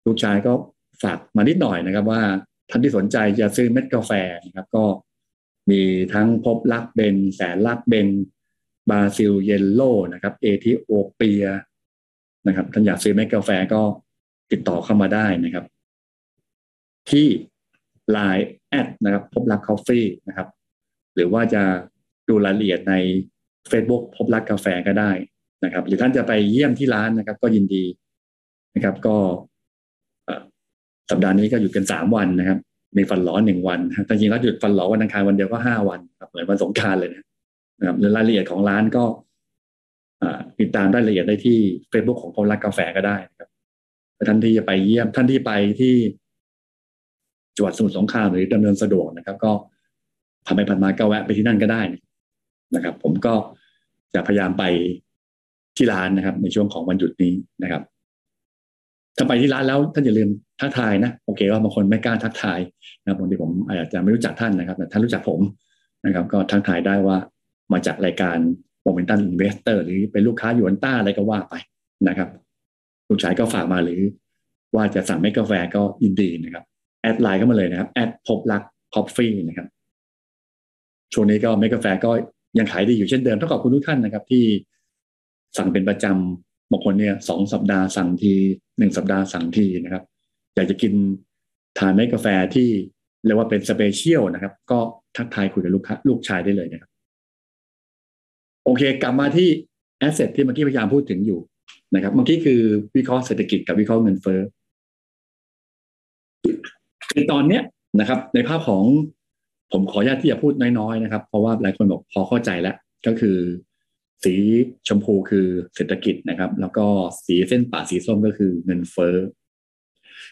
ลูกชายก็ฝากมานิดหน่อยนะครับ ว่าท่านที่สนใจจะซื้อเม็ดกาแฟนะครับ ก็มีทั้งพบรัก blend แสนรัก blend บราซิล yellow นะครับ เอธิโอเปียนะครับท่านอยากซื้อเม็ดกาแฟก็ติดต่อเข้ามาได้นะครับ ที่ Line at นะครับ พบรัก coffee นะครับ หรือว่าจะดูรายละเอียดใน Facebook พบรักกาแฟก็ได้ นะครับ หรือท่านจะไปเยี่ยมที่ร้านนะครับ ก็ยินดีนะครับ ก็สัปดาห์นี้ก็หยุดกันสามวันนะครับ มีฟันหลอหนึ่งวันแต่จริงแล้วหยุดฟันหลอวันอังคารวันเดียวก็ห้าวันครับเหมือนวันสงการเลยนะครับหรือรายละเอียดของร้านก็ติดตามรายละเอียดได้ที่ Facebook ของพบรักกาแฟก็ได้นะครับท่านที่จะไปเยี่ยมท่านที่ไปที่จังหวัดสมุทรสงครามหรือดำเนินสะดวกนะครับ ก็ผ่านไปผ่านมาก็แวะไปที่นั่นก็ได้นะครับ ผมก็จะพยายามไป ที่ร้านนะครับ ในช่วงของวันหยุดนี้นะครับถ้าไปที่ร้านแล้วท่านอย่าลืมทักทายนะโอเคว่าบางคนไม่กล้าทักทายนะบางทีผมอาจจะไม่รู้จักท่านนะครับแต่ท่านรู้จักผมนะครับ ก็ทักทายได้ว่ามาจากรายการ Momentum Investor หรือเป็นลูกค้า Yuanta อะไรก็ว่าไปนะครับลูกชายก็ฝากมาหรือ ว่าจะสั่งเม็ดกาแฟก็ยินดีนะครับ add Line เข้ามาเลยนะครับ at พบรัก coffee นะครับช่วงนี้ก็เม็ดกาแฟก็ยังขายดีอยู่เช่นเดิมต้องขอบคุณทุกท่านนะครับ ที่ สั่งเป็นประจำบางคนเนี่ยสองสัปดาห์สั่งทีหนึ่งสัปดาห์สั่งทีนะครับ อยากจะกินทานเม็ดกาแฟที่เรียกว่าเป็น special นะครับ ก็ทักทายคุยกับลูกค้าลูกชายได้เลยนะครับ โอเค กลับมาที่ asset ที่เมื่อกี้พยายามพูดถึงอยู่นะครับเมื่อกี้คือวิเคราะห์เศรษฐกิจกับวิเคราะห์เงินเฟ้อในตอนเนี้ยนะครับ ในภาพของผมขออนุญาตที่จะพูดน้อยๆนะครับ เพราะว่าหลายคนบอกพอเข้าใจแล้ว ก็คือ สีชมพูคือเศรษฐกิจนะครับ แล้วก็สีเส้นป่าสีส้มก็คือเงินเฟ้อ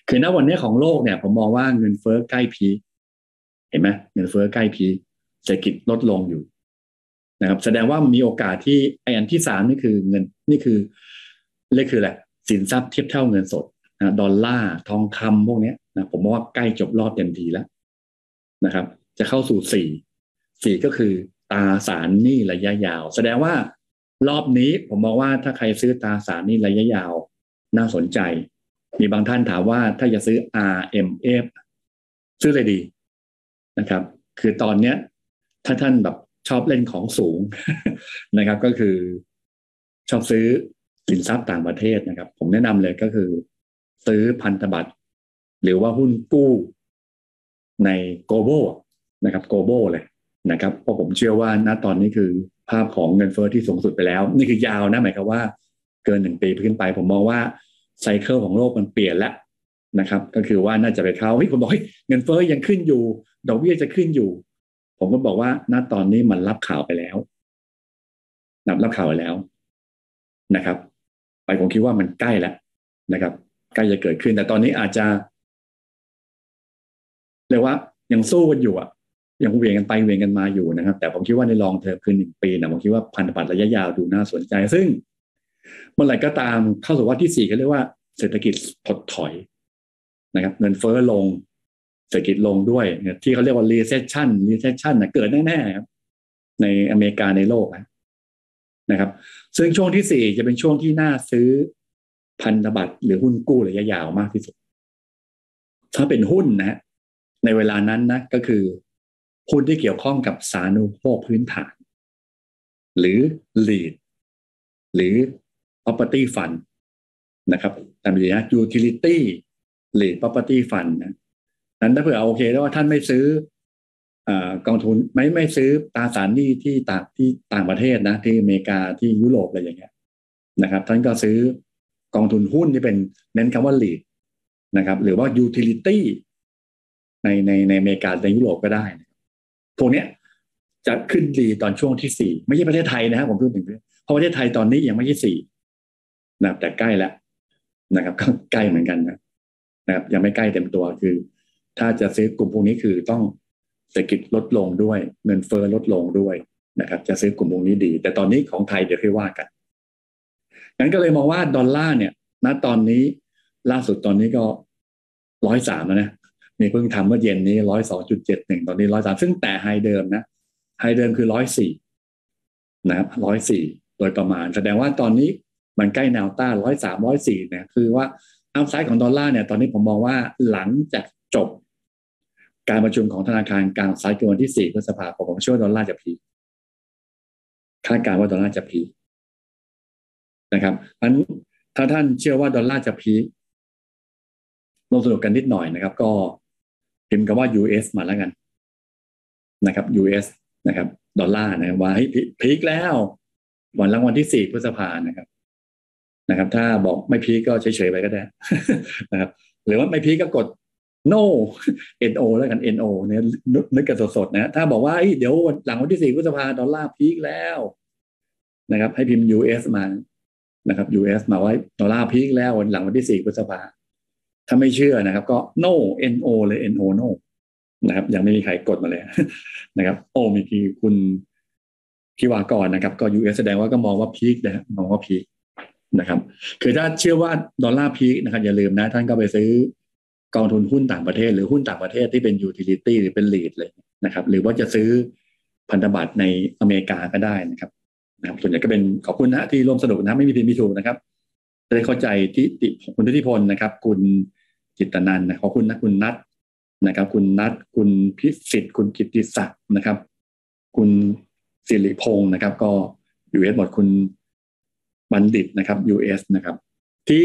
คือณวันนี้ของโลกเนี่ย ผมมองว่าเงินเฟ้อใกล้พีเห็นไหมเงินเฟ้อใกล้พีเศรษฐกิจลดลงอยู่นะครับ แสดงว่ามีโอกาสที่ไออันที่สามนี่คือเงินนี่คือเรียกคืออะไรสินทรัพย์เทียบเท่าเงินสดนะดอลลาร์ทองคำพวกนี้นะผมว่าใกล้จบรอบเต็มทีแล้วนะครับ จะเข้าสู่สี่สี่ก็คือตาสารหนี้ระยะยาว แสดงว่า รอบนี้ผมมองว่าถ้าใครซื้อตราสารนี้ระยะยาวน่าสนใจ มีบางท่านถามว่าถ้าจะซื้อ RMF ซื้อเลยดีนะครับ คือตอนเนี้ยถ้าท่านแบบชอบเล่นของสูงนะครับ ก็คือชอบซื้อสินทรัพย์ต่างประเทศนะครับ ผมแนะนำเลยก็คือ ซื้อพันธบัตรหรือว่าหุ้นกู้ในโกลบนะครับโกลบเลยนะครับเพราะผมเชื่อว่าณตอนนี้คือ ภาพของเงินเฟอ้อที่สูงสุดไปแล้ว นี่คือยาวนะหมายความว่าเกินหนึ่งปีขึ้นไป ผมมองว่าไซเคิลของโลกมันเปลี่ยนแล้วนะครับ ก็คือว่าน่าจะไปเข้าเฮ้ยผมบอกเฮ้ยเงินเฟอ้อยังขึ้นอยู่ ดอกเบี้ยจะขึ้นอยู่ ผมก็บอกว่าณตอนนี้มันรับข่าวไปแล้วนับรับข่าวไปแล้วนะครับ ไปผมคิดว่ามันใกล้แล้วนะครับใกล้จะเกิดขึ้นแต่ตอนนี้อาจจะเรียกว่ายังสู้กันอยู่อะ ยังเวียงกันไปเวียงกันมาอยู่นะครับ แต่ผมคิดว่าในลองเทอมคือหนึ่งปีนะผมคิดว่าพันธบัตรระยะยาวดูน่าสนใจ ซึ่งเมื่อไหร่ก็ตามเข้าสู่ว่าที่สี่ก็เรียกว่าเศรษฐกิจถดถอยนะครับ เงินเฟ้อลงเศรษฐกิจลงด้วยที่เขาเรียกว่า recession recession นะเกิดแน่ๆครับในอเมริกาในโลกนะครับ ซึ่งช่วงที่สี่จะเป็นช่วงที่น่าซื้อพันธบัตรหรือหุ้นกู้ระยะยาวมากที่สุด ถ้าเป็นหุ้นนะในเวลานั้นนะก็คือ หุ้นที่เกี่ยวข้องกับสารุโภคพื้นฐาน หรือ lead หรือ property fund นะครับต่ไม่ใช่นะ utility lead property fund นะนั้นถ้าเผื่อโอเคแล้วว่าท่านไม่ซื้อกองทุนไม่ไม่ซื้อตราสารหนี้ที่ต่างที่ต่างประเทศนะ ที่อเมริกาที่ยุโรปอะไรอย่างเงี้ยนะครับ ท่านก็ซื้อกองทุนหุ้นที่เป็นเน้นคำว่า lead นะครับ หรือว่า utility ในในในอเมริกาในยุโรปก็ได้ พวกเนี้ยจะขึ้นดีตอนช่วงที่สี่ไม่ใช่ประเทศไทยนะครับผมพูดถึงเพราะประเทศไทยตอนนี้ยังไม่ใช่สี่นะแต่ใกล้แล้วนะครับก็ใกล้เหมือนกันนะนะครับยังไม่ใกล้เต็มตัวคือ ถ้าจะซื้อกลุ่มพวกนี้คือต้องเศรษฐกิจลดลงด้วย เงินเฟ้อลดลงด้วยนะครับ จะซื้อกลุ่มพวกนี้ดี แต่ตอนนี้ของไทยเดี๋ยวค่อยว่ากันงั้นก็เลยมองว่าดอลลาร์เนี่ยณตอนนี้ล่าสุดตอนนี้ก็ร้อยสามแล้วนะ มีเพิ่งทำเมื่อเย็นนี้ร้อยสองจุดเจ็ดหนึ่งตอนนี้ร้อยสามซึ่งแตะ high เดิมนะ high เดิมคือร้อยสี่นะครับร้อยสี่โดยประมาณ แสดงว่าตอนนี้มันใกล้แนวต้านร้อยสามร้อยสี่เนี่ยคือว่า upside ของดอลลาร์เนี่ยตอนนี้ผมมองว่าหลังจากจบ การประชุมของธนาคารกลางสหรัฐคือวันที่สี่พฤษภาคมผมเชื่อว่าดอลลาร์จะ peak คาดการณ์ว่าดอลลาร์จะ peak นะครับเพราะถ้าท่านเชื่อว่าดอลลาร์จะ peak ลงสนุกกันนิดหน่อยนะครับ ก็ พิมพ์คำว่า US มาแล้วกันนะครับ US นะครับ ดอลลาร์นะว่าให้ peak แล้ว หลังวันที่สี่พฤษภานะครับ นะครับ ถ้าบอกไม่ peak ก็เฉยๆไปก็ได้นะครับ หรือว่าไม่ peak ก็กด no no แล้วกัน no เนี่ยนึกกันสดๆนะถ้าบอกว่าเดี๋ยวหลังวันที่สี่พฤษภาดอลลาร์ peak แล้วนะครับ ให้พิมพ์ US มานะครับ US มาว่าดอลลาร์ peak แล้ววันหลังวันที่สี่พฤษภา ถ้าไม่เชื่อนะครับ ก็ no no เลย no no นะครับ ยังไม่มีใครกดมาเลยนะครับ โอ้มีทีคุณพิวากรนะครับ ก็ US แสดงว่าก็มองว่า peak นะมองว่า peak นะครับ คือถ้าเชื่อว่าดอลลาร์ peak นะครับ อย่าลืมนะ ท่านก็ไปซื้อกองทุนหุ้นต่างประเทศ หรือหุ้นต่างประเทศที่เป็น utility หรือเป็น REIT เลยนะครับ หรือว่าจะซื้อพันธบัตรในอเมริกาก็ได้นะครับนะครับส่วนใหญ่ก็เป็นขอบคุณนะที่ร่วมสนุกนะไม่มีผิดมีถูกนะครับ จะได้เข้าใจที่ติคุณทิติพลนะครับ คุณจิตนันนะขอบคุณนะคุณนัทนะครับ คุณนัทคุณพิสิทธิ์ คุณกิติศักดิ์นะครับ คุณสิริพงศ์นะครับ ก็ยูเอสหมดคุณบัณฑิตนะครับ US นะครับ ที่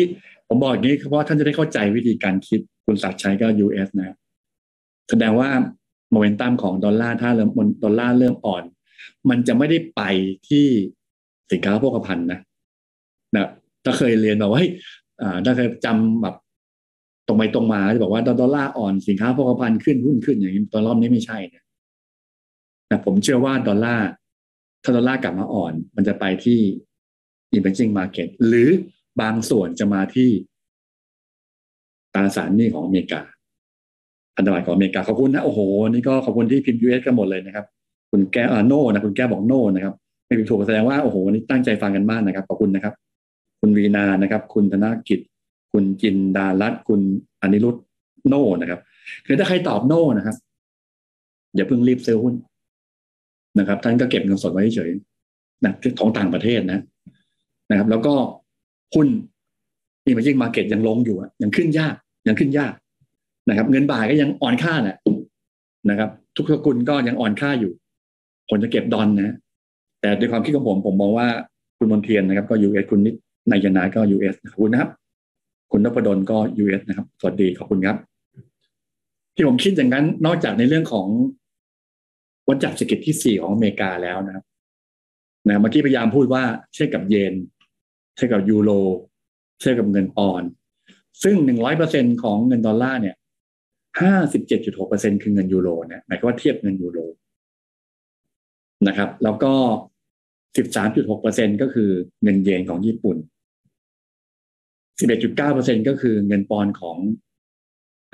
ผมบอกอย่างนี้เพราะท่านจะได้เข้าใจวิธีการคิดคุณศักดิ์ชัยก็ US นะครับแสดงว่าโมเมนตัมของดอลลาร์ถ้าเริ่มดอลลาร์เริ่มอ่อน มันจะไม่ได้ไปที่สินค้าโภคภัณฑ์นะนะ ถ้าเคยเรียนแบบว่าเฮ้ยถ้าเคยจำแบบตรงไปตรงมาจะบอกว่าดอลลาร์อ่อนสินค้าโภคภัณฑ์ขึ้นหุ้นขึ้นอย่างนี้ตอนรอบนี้ไม่ใช่นะแต่ผมเชื่อว่าดอลลาร์ถ้าดอลลาร์กลับมาอ่อน มันจะไปที่ emerging market หรือบางส่วนจะมาที่ตราสารหนี้ของอเมริกาพันธบัตรของอเมริกาขอบคุณนะโอ้โห นี่ก็ขอบคุณที่พิมพ์ US กันหมดเลยนะครับ คุณแก้อ่าโน่นะคุณแก้บอกโน่นะครับไม่ผิดถูกแสดงว่าโอ้โหวันนี้ตั้งใจฟังกันมากนะครับขอบคุณนะครับ คุณวีนานะครับ คุณธนกิจ คุณจินดารัตคุณอนิรุตโน่นะครับคือถ้าใครตอบโน่นะครับอย่าเพิ่งรีบซื้อหุ้นนะครับ ท่านก็เก็บเงินสดไว้เฉยนะของต่างประเทศนะนะครับ แล้วก็หุ้นอีเมจิ้งมาเก็ตยังลงอยู่ยังขึ้นยากยังขึ้นยากนะครับ เงินบาทก็ยังอ่อนค่านะนะครับ ทุกสกุลก็ยังอ่อนค่าอยู่ผมจะเก็บดอนนะ แต่ด้วยความคิดของผมผมมองว่าคุณมนเทียนนะครับ ก็ US คุณนิด นายนาก็ US ขอบคุณนะครับ คุณนพดลก็ US นะครับ สวัสดีขอบคุณครับ ที่ผมคิดอย่างนั้นนอกจากในเรื่องของวัฏจักรเศรษฐกิจที่สี่ของอเมริกาแล้วนะครับนะเมื่อกี้พยายามพูดว่าเทียบกับเยนเทียบกับยูโรเทียบกับเงินปอนด์ซึ่งหนึ่งร้อยเปอร์เซ็นต์ของเงินดอลลาร์เนี่ยห้าสิบเจ็ดจุดหกเปอร์เซ็นต์คือเงินยูโรเนี่ยหมายความว่าเทียบเงินยูโรนะครับ แล้วก็สิบสามจุดหกเปอร์เซ็นต์ก็คือเงินเยนของญี่ปุ่น สิบเอ็ดจุดเก้าเปอร์เซ็นต์ก็คือเงินปอนด์ของ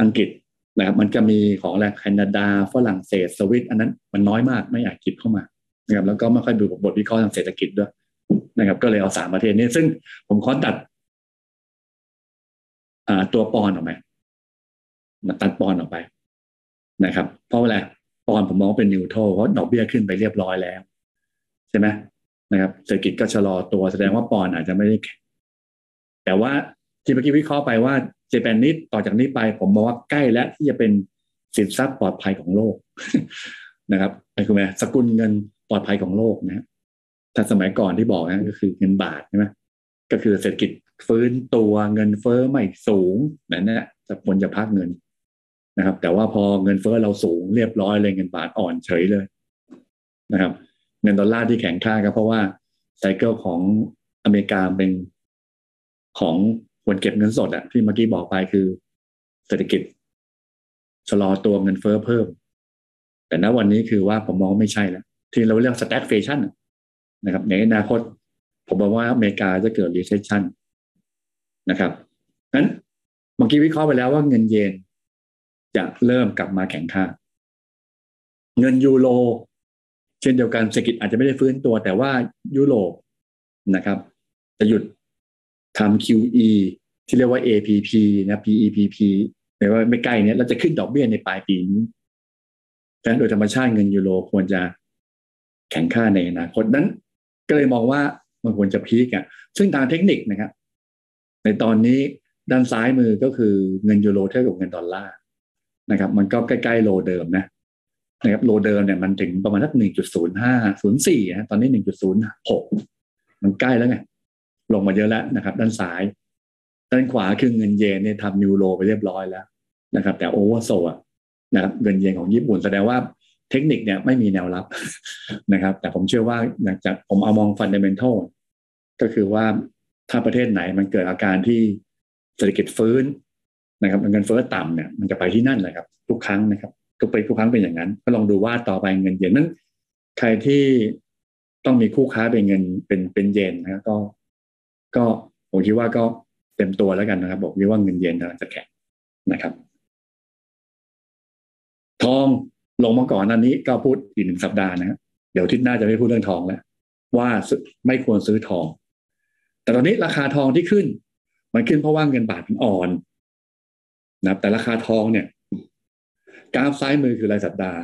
อังกฤษนะครับมันจะมีของอะไรแคนาดาฝรั่งเศสสวิตอันนั้นมันน้อยมากไม่อยากคิดเข้ามานะครับแล้วก็ไม่ค่อยดูบทวิเคราะห์ทางเศรษฐกิจด้วยนะครับ ก็เลยเอาสามประเทศนี้ ซึ่งผมขอตัดอ่าตัวปอนออกมาตัดปอนออกไปนะครับ เพราะอะไรปอนผมมองเป็นนิวโทเพราะดอกเบี้ยขึ้นไปเรียบร้อยแล้ว ใช่ไหมนะครับ เศรษฐกิจก็ชะลอตัวแสดงว่าปอนอาจจะไม่ได้ แต่ว่าที่เมื่อกี้วิเคราะห์ไปว่าเจแปนนิดต่อจากนี้ไป ผมมองว่าใกล้แล้วที่จะเป็นสินทรัพย์ปลอดภัยของโลกนะครับไอ้คือไงสกุลเงินปลอดภัยของโลกนะถ้าสมัยก่อนที่บอกนะก็คือเงินบาทใช่ไหมก็คือเศรษฐกิจฟื้นตัวเงินเฟ้อไม่สูงนั่นแหละจะควรจะพักเงินนะครับ แต่ว่าพอเงินเฟ้อเราสูงเรียบร้อยเลยเงินบาทอ่อนเฉยเลยนะครับ เงินดอลลาร์ที่แข็งค่าก็เพราะว่าcycle ของอเมริกาเป็น ของควรเก็บเงินสดอะที่เมื่อกี้บอกไปคือเศรษฐกิจชะลอตัวเงินเฟ้อเพิ่ม แต่ณวันนี้คือว่าผมมองไม่ใช่แล้วที่เราเรียก stagflation นะครับในอนาคต ผมบอกว่าอเมริกาจะเกิด recessionนะครับนั้นเมื่อกี้วิเคราะห์ไปแล้วว่าเงินเยนจะเริ่มกลับมาแข็งค่า เงินยูโรเช่นเดียวกันเศรษฐกิจอาจจะไม่ได้ฟื้นตัว แต่ว่ายุโรปนะครับ จะหยุด ทำ QE ที่เรียกว่า APP นะ PEPP แปลว่าไม่ใกล้เนี้ยเราจะขึ้นดอกเบี้ยในปลายปีนี้ดังนั้นโดยธรรมชาติเงินยูโรควรจะแข็งค่าในอนาคตนั้น ก็เลยมองว่ามันควรจะพีกอะ ซึ่งทางเทคนิคนะครับ ในตอนนี้ด้านซ้ายมือก็คือเงินยูโรเทียบกับเงินดอลลาร์นะครับ มันก็ใกล้ๆ low เดิมนะนะครับ low เดิมเนี่ยมันถึงประมาณสักหนึ่งจุดศูนย์ห้าศูนย์สี่นะตอนนี้หนึ่งจุดศูนย์หกมันใกล้แล้วไง ลงมาเยอะแล้วนะครับ ด้านซ้าย ด้านขวาคือเงินเยนเนี่ยทำ new low ไปเรียบร้อยแล้วนะครับ แต่ oversold นะครับเงินเยนของญี่ปุ่นแสดงว่าเทคนิคเนี่ยไม่มีแนวรับนะครับ แต่ผมเชื่อว่าหลังจากผมเอามอง fundamentalก็คือว่าถ้าประเทศไหนมันเกิดอาการที่เศรษฐกิจฟื้นนะครับเงินเฟ้อต่ำเนี่ยมันจะไปที่นั่นเลยครับ ทุกครั้งนะครับทุกไปทุกครั้งเป็นอย่างนั้น ก็ลองดูว่าต่อไปเงินเยนนั้นใครที่ต้องมีคู่ค้าเป็นเงินเป็นเป็นเยนนะก็ ก็ผมคิดว่าก็เต็มตัวแล้วกันนะครับบอกว่าเงินเยนกำลังจะแข็งนะครับ ทองลงมาก่อนอันนี้ก็พูดอีกหนึ่งสัปดาห์นะครับเดี๋ยวทิศหน้าจะไม่พูดเรื่องทองแล้ว ว่าไม่ควรซื้อทอง แต่ตอนนี้ราคาทองที่ขึ้น มันขึ้นเพราะว่าเงินบาทมันอ่อนนะแต่ราคาทองเนี่ยกราฟซ้ายมือคือรายสัปดาห์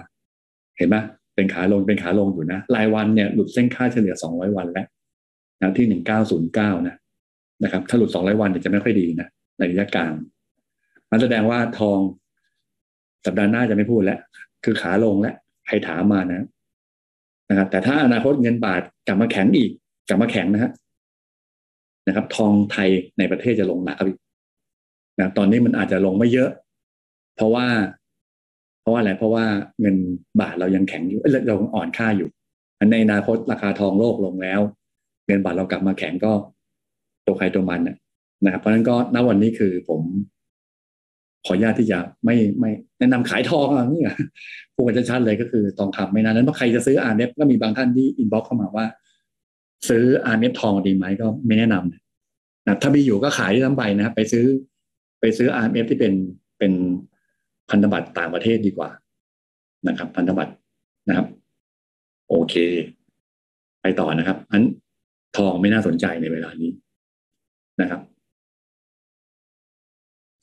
เห็นไหมเป็นขาลงเป็นขาลงอยู่นะ รายวันเนี่ยหลุดเส้นค่าเฉลี่ย 200 วันแล้ว นะที่หนึ่งเก้าศูนย์เก้านะนะครับ ถ้าหลุดสองร้อยวันจะไม่ค่อยดีนะในระยะกลางมันแสดงว่าทองสัปดาห์หน้าจะไม่พูดแล้ว คือขาลงแล้วใครถามมานะนะครับ แต่ถ้าอนาคตเงินบาทกลับมาแข็งอีก กลับมาแข็งนะฮะนะครับ ทองไทยในประเทศจะลงหนักอีกนะตอนนี้มันอาจจะลงไม่เยอะ เพราะว่า เพราะว่าอะไรเพราะว่าเงินบาทเรายังแข็งอยู่เราอ่อนค่าอยู่ในอนาคตราคาทองโลกลงแล้ว เงินบาทเรากลับมาแข็งก็ตัวใครตัวมันนะครับเพราะฉะนั้นก็ณวันนี้คือผม ขออนุญาตที่จะไม่ไม่แนะนำขายทองอะไรนี่พูดกันชัดเลยก็คือทองคำไม่นานนั้นเพราะใครจะซื้อ RMF ก็มีบางท่านที่ inbox เข้ามาว่า ซื้อ RMF ทองดีไหมก็ไม่แนะนำนะถ้ามีอยู่ก็ขายที่น้ำใบนะครับไปซื้อ ไปซื้อ RMF ที่เป็นเป็นพันธบัตรต่างประเทศดีกว่านะครับ พันธบัตรนะครับ โอเค ไปต่อนะครับอัน ทองไม่น่าสนใจในเวลานี้นะครับ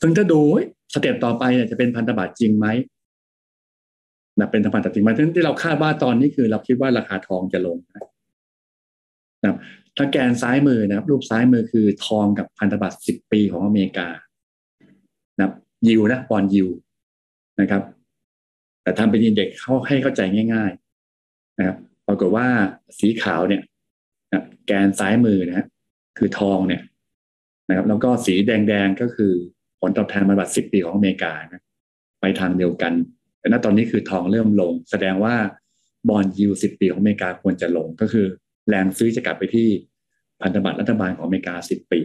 ซึ่งถ้าดูสเต็ปต่อไปเนี่ยจะเป็นพันธบัตรจริงไหมนะเป็นพันธบัตรจริงไหมที่เราคาดว่าตอนนี้คือเราคิดว่าราคาทองจะลงนะครับถ้าแกนซ้ายมือนะครับ รูปซ้ายมือคือทองกับพันธบัตรสิบปีของอเมริกานะยิวนะปอนยิวนะครับ แต่ทำเป็นอินเด็กเขาให้เข้าใจง่าย ๆ นะครับปรากฏว่าสีขาวเนี่ย แกนซ้ายมือนะคือทองเนี่ยนะครับ แล้วก็สีแดงๆก็คือผลตอบแทนมาบัตรสิบปีของอเมริกานะไปทางเดียวกัน แต่ณตอนนี้คือทองเริ่มลง แสดงว่าบอลยูสิบปีของอเมริกาควรจะลงก็คือ แรงซื้อจะกลับไปที่พันธบัตรรัฐบาลของอเมริกาสิบปี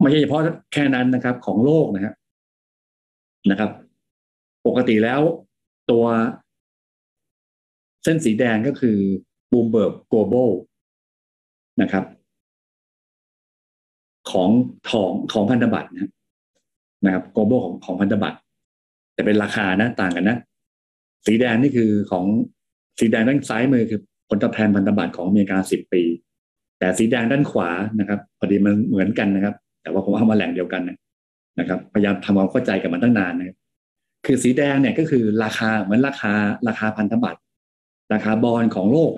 ไม่ใช่เฉพาะแค่นั้นนะครับ ของโลกนะครับนะครับ ปกติแล้วตัวเส้นสีแดงก็คือ Bloomberg Global นะครับ ของทองของพันธบัตรนะครับ global ของของพันธบัตรแต่เป็นราคานะต่างกันนะ สีแดงนี่คือของสีแดงด้านซ้ายมือคือผลตอบแทนพันธบัตรของอเมริกาสิบปี แต่สีแดงด้านขวานะครับพอดีมันเหมือนกันนะครับ แต่ว่าผมเอามาแหล่งเดียวกันนะนะครับ พยายามทำความเข้าใจกับมันตั้งนานนะคือสีแดงเนี่ยก็คือราคาเหมือนราคาราคาพันธบัตร ราคาบอลของโลก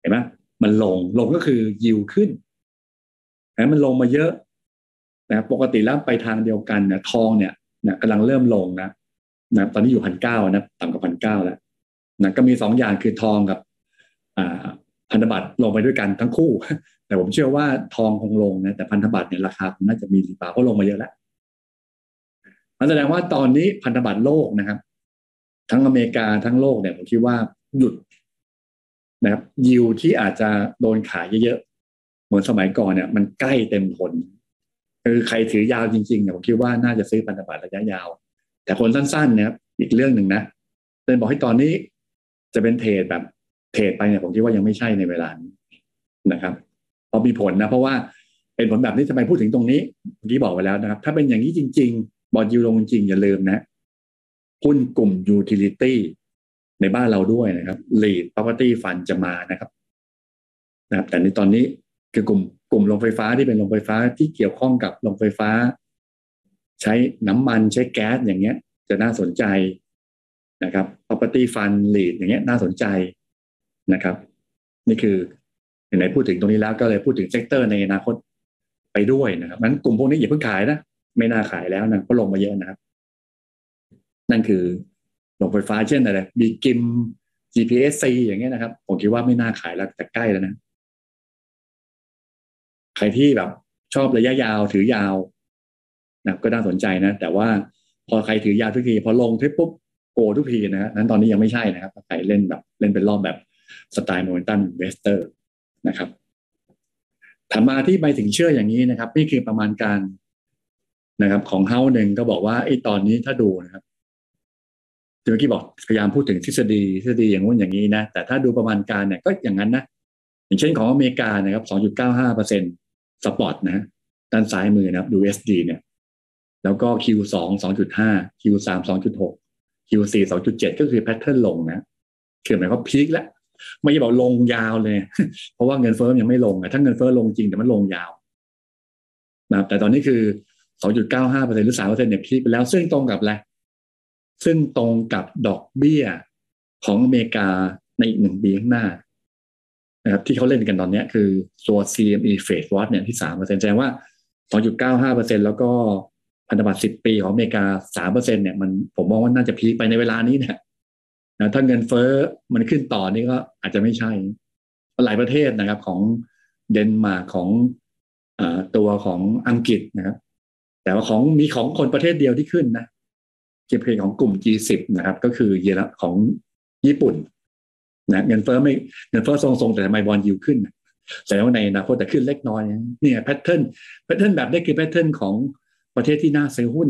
เห็นไหม มันลงลงก็คือยิวขึ้นแต่มันลงมาเยอะนะปกติแล้วไปทางเดียวกันเนี่ยทองเนี่ยนะกำลังเริ่มลงนะนะตอนนี้อยู่พันเก้านะต่ำกว่าพันเก้าแล้วนะก็มีสองอย่างคือทองกับอ่าพันธบัตรลงไปด้วยกันทั้งคู่ แต่ผมเชื่อว่าทองคงลงนะแต่พันธบัตรเนี่ยราคาน่าจะมีรีบาวเพราะลงมาเยอะแล้วมันแสดงว่าตอนนี้พันธบัตรโลกนะครับ ทั้งอเมริกาทั้งโลกเนี่ยผมคิดว่าหยุด นะครับยิวที่อาจจะโดนขายเยอะๆ เหมือนสมัยก่อนเนี่ย มันใกล้เต็มทนคือใครถือยาวจริงๆเนี่ยผมคิดว่าน่าจะซื้อพันธบัตรระยะยาว แต่คนสั้นๆเนี่ยอีกเรื่องหนึ่งนะเลยบอกให้ตอนนี้จะเป็น trade แบบ trade ไปเนี่ยผมคิดว่ายังไม่ใช่ในเวลานี้นะครับพอมีผลนะ เพราะว่าเป็นผลแบบนี้ทำไมพูดถึงตรงนี้เมื่อกี้บอกไปแล้วนะครับ ถ้าเป็นอย่างนี้จริง ๆ bond yield ลงจริงอย่าลืมนะหุ้นกลุ่ม utility ในบ้านเราด้วยนะครับ REIT property fund จะมานะครับนะครับ แต่ในตอนนี้คือกลุ่มกลุ่มโรงไฟฟ้าที่เป็นโรงไฟฟ้าที่เกี่ยวข้องกับโรงไฟฟ้า ใช้น้ำมันใช้แก๊สอย่างเงี้ย จะน่าสนใจนะครับ property fund REIT อย่างเงี้ยน่าสนใจนะครับ นี่คือไหนพูดถึงตรงนี้แล้วก็เลยพูดถึง sector ในอนาคตไปด้วยนะครับนั้นกลุ่มพวกนี้อย่าเพิ่งขายนะ ไม่น่าขายแล้วนะเพราะลงมาเยอะนะครับ นั่นคือ โรงไฟฟ้าเช่นอะไร BGRIM GPSC อย่างเงี้ยนะครับ ผมคิดว่าไม่น่าขายแล้วแต่ใกล้แล้วนะ ใครที่แบบชอบระยะยาวถือยาวนะก็น่าสนใจนะ แต่ว่าพอใครถือยาวทุกที พอลงทุกปุ๊บโกทุกทีนะนั้นตอนนี้ยังไม่ใช่นะครับใครเล่นแบบเล่นเป็นรอบแบบสไตล์ momentum investor นะครับถามมาที่ไปถึงเชื่ออย่างนี้นะครับ นี่คือประมาณการนะครับ ของเฮ้าหนึ่งก็บอกว่าไอ้ตอนนี้ถ้าดูนะครับ เมื่อกี้บอกพยายามพูดถึงทฤษฎีทฤษฎีอย่างงู้นอย่างนี้นะแต่ถ้าดูประมาณการเนี่ยก็อย่างนั้นนะอย่างเช่นของอเมริกานะครับ 2.95เปอร์เซ็นต์ spot นะด้านซ้ายมือนะครับ USD เนี่ยแล้วก็ Q2 2.5 Q3 2.6 Q4 2.7 ก็คือ pattern ลงนะคือหมายความ peak แล้วไม่ใช่บอกลงยาวเลย เพราะว่าเงินเฟ้อยังไม่ลงถ้าเงินเฟ้อลงจริงแต่มันลงยาวนะแต่ตอนนี้คือ 2.95เปอร์เซ็นต์หรือ3เปอร์เซ็นต์เนี่ย peak ไปแล้วซึ่งตรงกับอะไร ซึ่งตรงกับดอกเบี้ยของอเมริกาในอีกหนึ่งปีข้างหน้านะครับที่เขาเล่นกันตอนนี้คือตัว CME Fed Watch เนี่ยที่สามเปอร์เซ็นต์แสดงว่า2.95เก้าห้าเปอร์เซ็นแล้วก็พันธบัตร10ปีของอเมริกาสามเปอร์เซ็นเนี่ยมันผมมองว่าน่าจะพีคไปในเวลานี้เนี่ยนะถ้าเงินเฟ้อมันขึ้นต่อนี่ก็อาจจะไม่ใช่หลายประเทศนะครับของเดนมาร์กของอตัวของอังกฤษนะครับแต่ว่าของมีของคนประเทศเดียวที่ขึ้นนะ GDP ของกลุ่ม G10 นะครับ ก็คือ yield ของญี่ปุ่นนะเงินเฟ้อไม่เงินเฟ้อทรงๆแต่ทำไม bond yield ขึ้นแสดงว่าในอนาคตแต่ขึ้นเล็กน้อยเนี่ย pattern pattern แบบนี้คือ pattern ของประเทศที่น่าซื้อหุ้น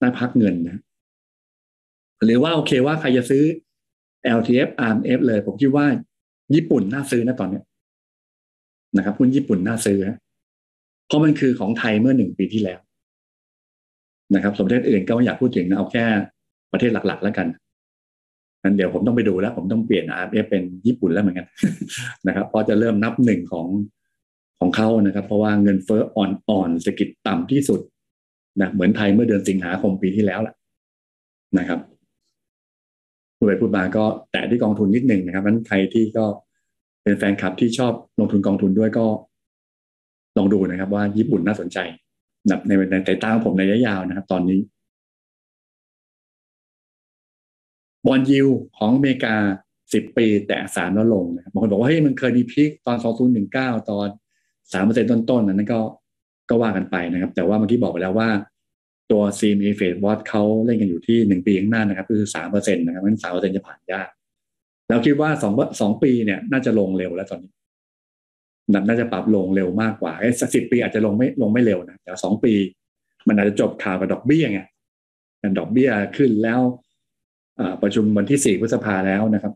น่าพักเงินนะหรือว่าโอเคว่าใครจะซื้อ LTF RMF เลย ผมคิดว่าญี่ปุ่นน่าซื้อนะตอนนี้นะครับหุ้นญี่ปุ่นน่าซื้อเพราะมันคือของไทยเมื่อหนึ่งปีที่แล้ว นะครับสมเด็จอื่นก็ไม่อยากพูดถึงนะเอาแค่ประเทศหลัก ๆ แล้วกันนั้นเดี๋ยวผมต้องไปดูแล้ว ผมต้องเปลี่ยน RF เป็นญี่ปุ่นแล้วเหมือนกันนะครับเพราะจะเริ่มนับหนึ่งของของเขานะครับ เพราะว่าเงินเฟ้ออ่อนๆเศรษฐกิจต่ำที่สุดนะเหมือนไทยเมื่อเดือนสิงหาคมปีที่แล้วแหละนะครับพูดไปพูดมาก็แตะที่กองทุนนิดหนึ่งนะครับนั้นใครที่ก็เป็นแฟนคลับที่ชอบลงทุนกองทุนด้วยก็ลองดูนะครับ ว่าญี่ปุ่นน่าสนใจ ในในสายตาของผมในระยะยาวนะครับ ตอนนี้ bond yield ของอเมริกาสิบปีแต่สามแล้วลงนะครับบางคนบอกว่าเฮ้ยมันเคยมี peak ตอนสองศูนย์หนึ่งเก้าตอนสามเปอร์เซ็นต์ต้นๆนั้นก็ก็ว่ากันไปนะครับ แต่ว่าเมื่อกี้บอกไปแล้วว่าตัว CME FedWatch เขาเล่นกันอยู่ที่หนึ่งปีข้างหน้านะครับ คือสามเปอร์เซ็นต์นะครับมันสามเปอร์เซ็นต์จะผ่านยาก แล้วคิดว่าสองสองปีเนี่ยน่าจะลงเร็วแล้วตอนนี้ น่าจะปรับลงเร็วมากกว่าไอ้สิบปีอาจจะลงไม่ลงไม่เร็วนะแต่สองปี มันอาจจะจบข่าวกับดอกเบี้ยไงดอกเบี้ยขึ้นแล้วประชุมวันที่สี่พฤษภาแล้วนะครับ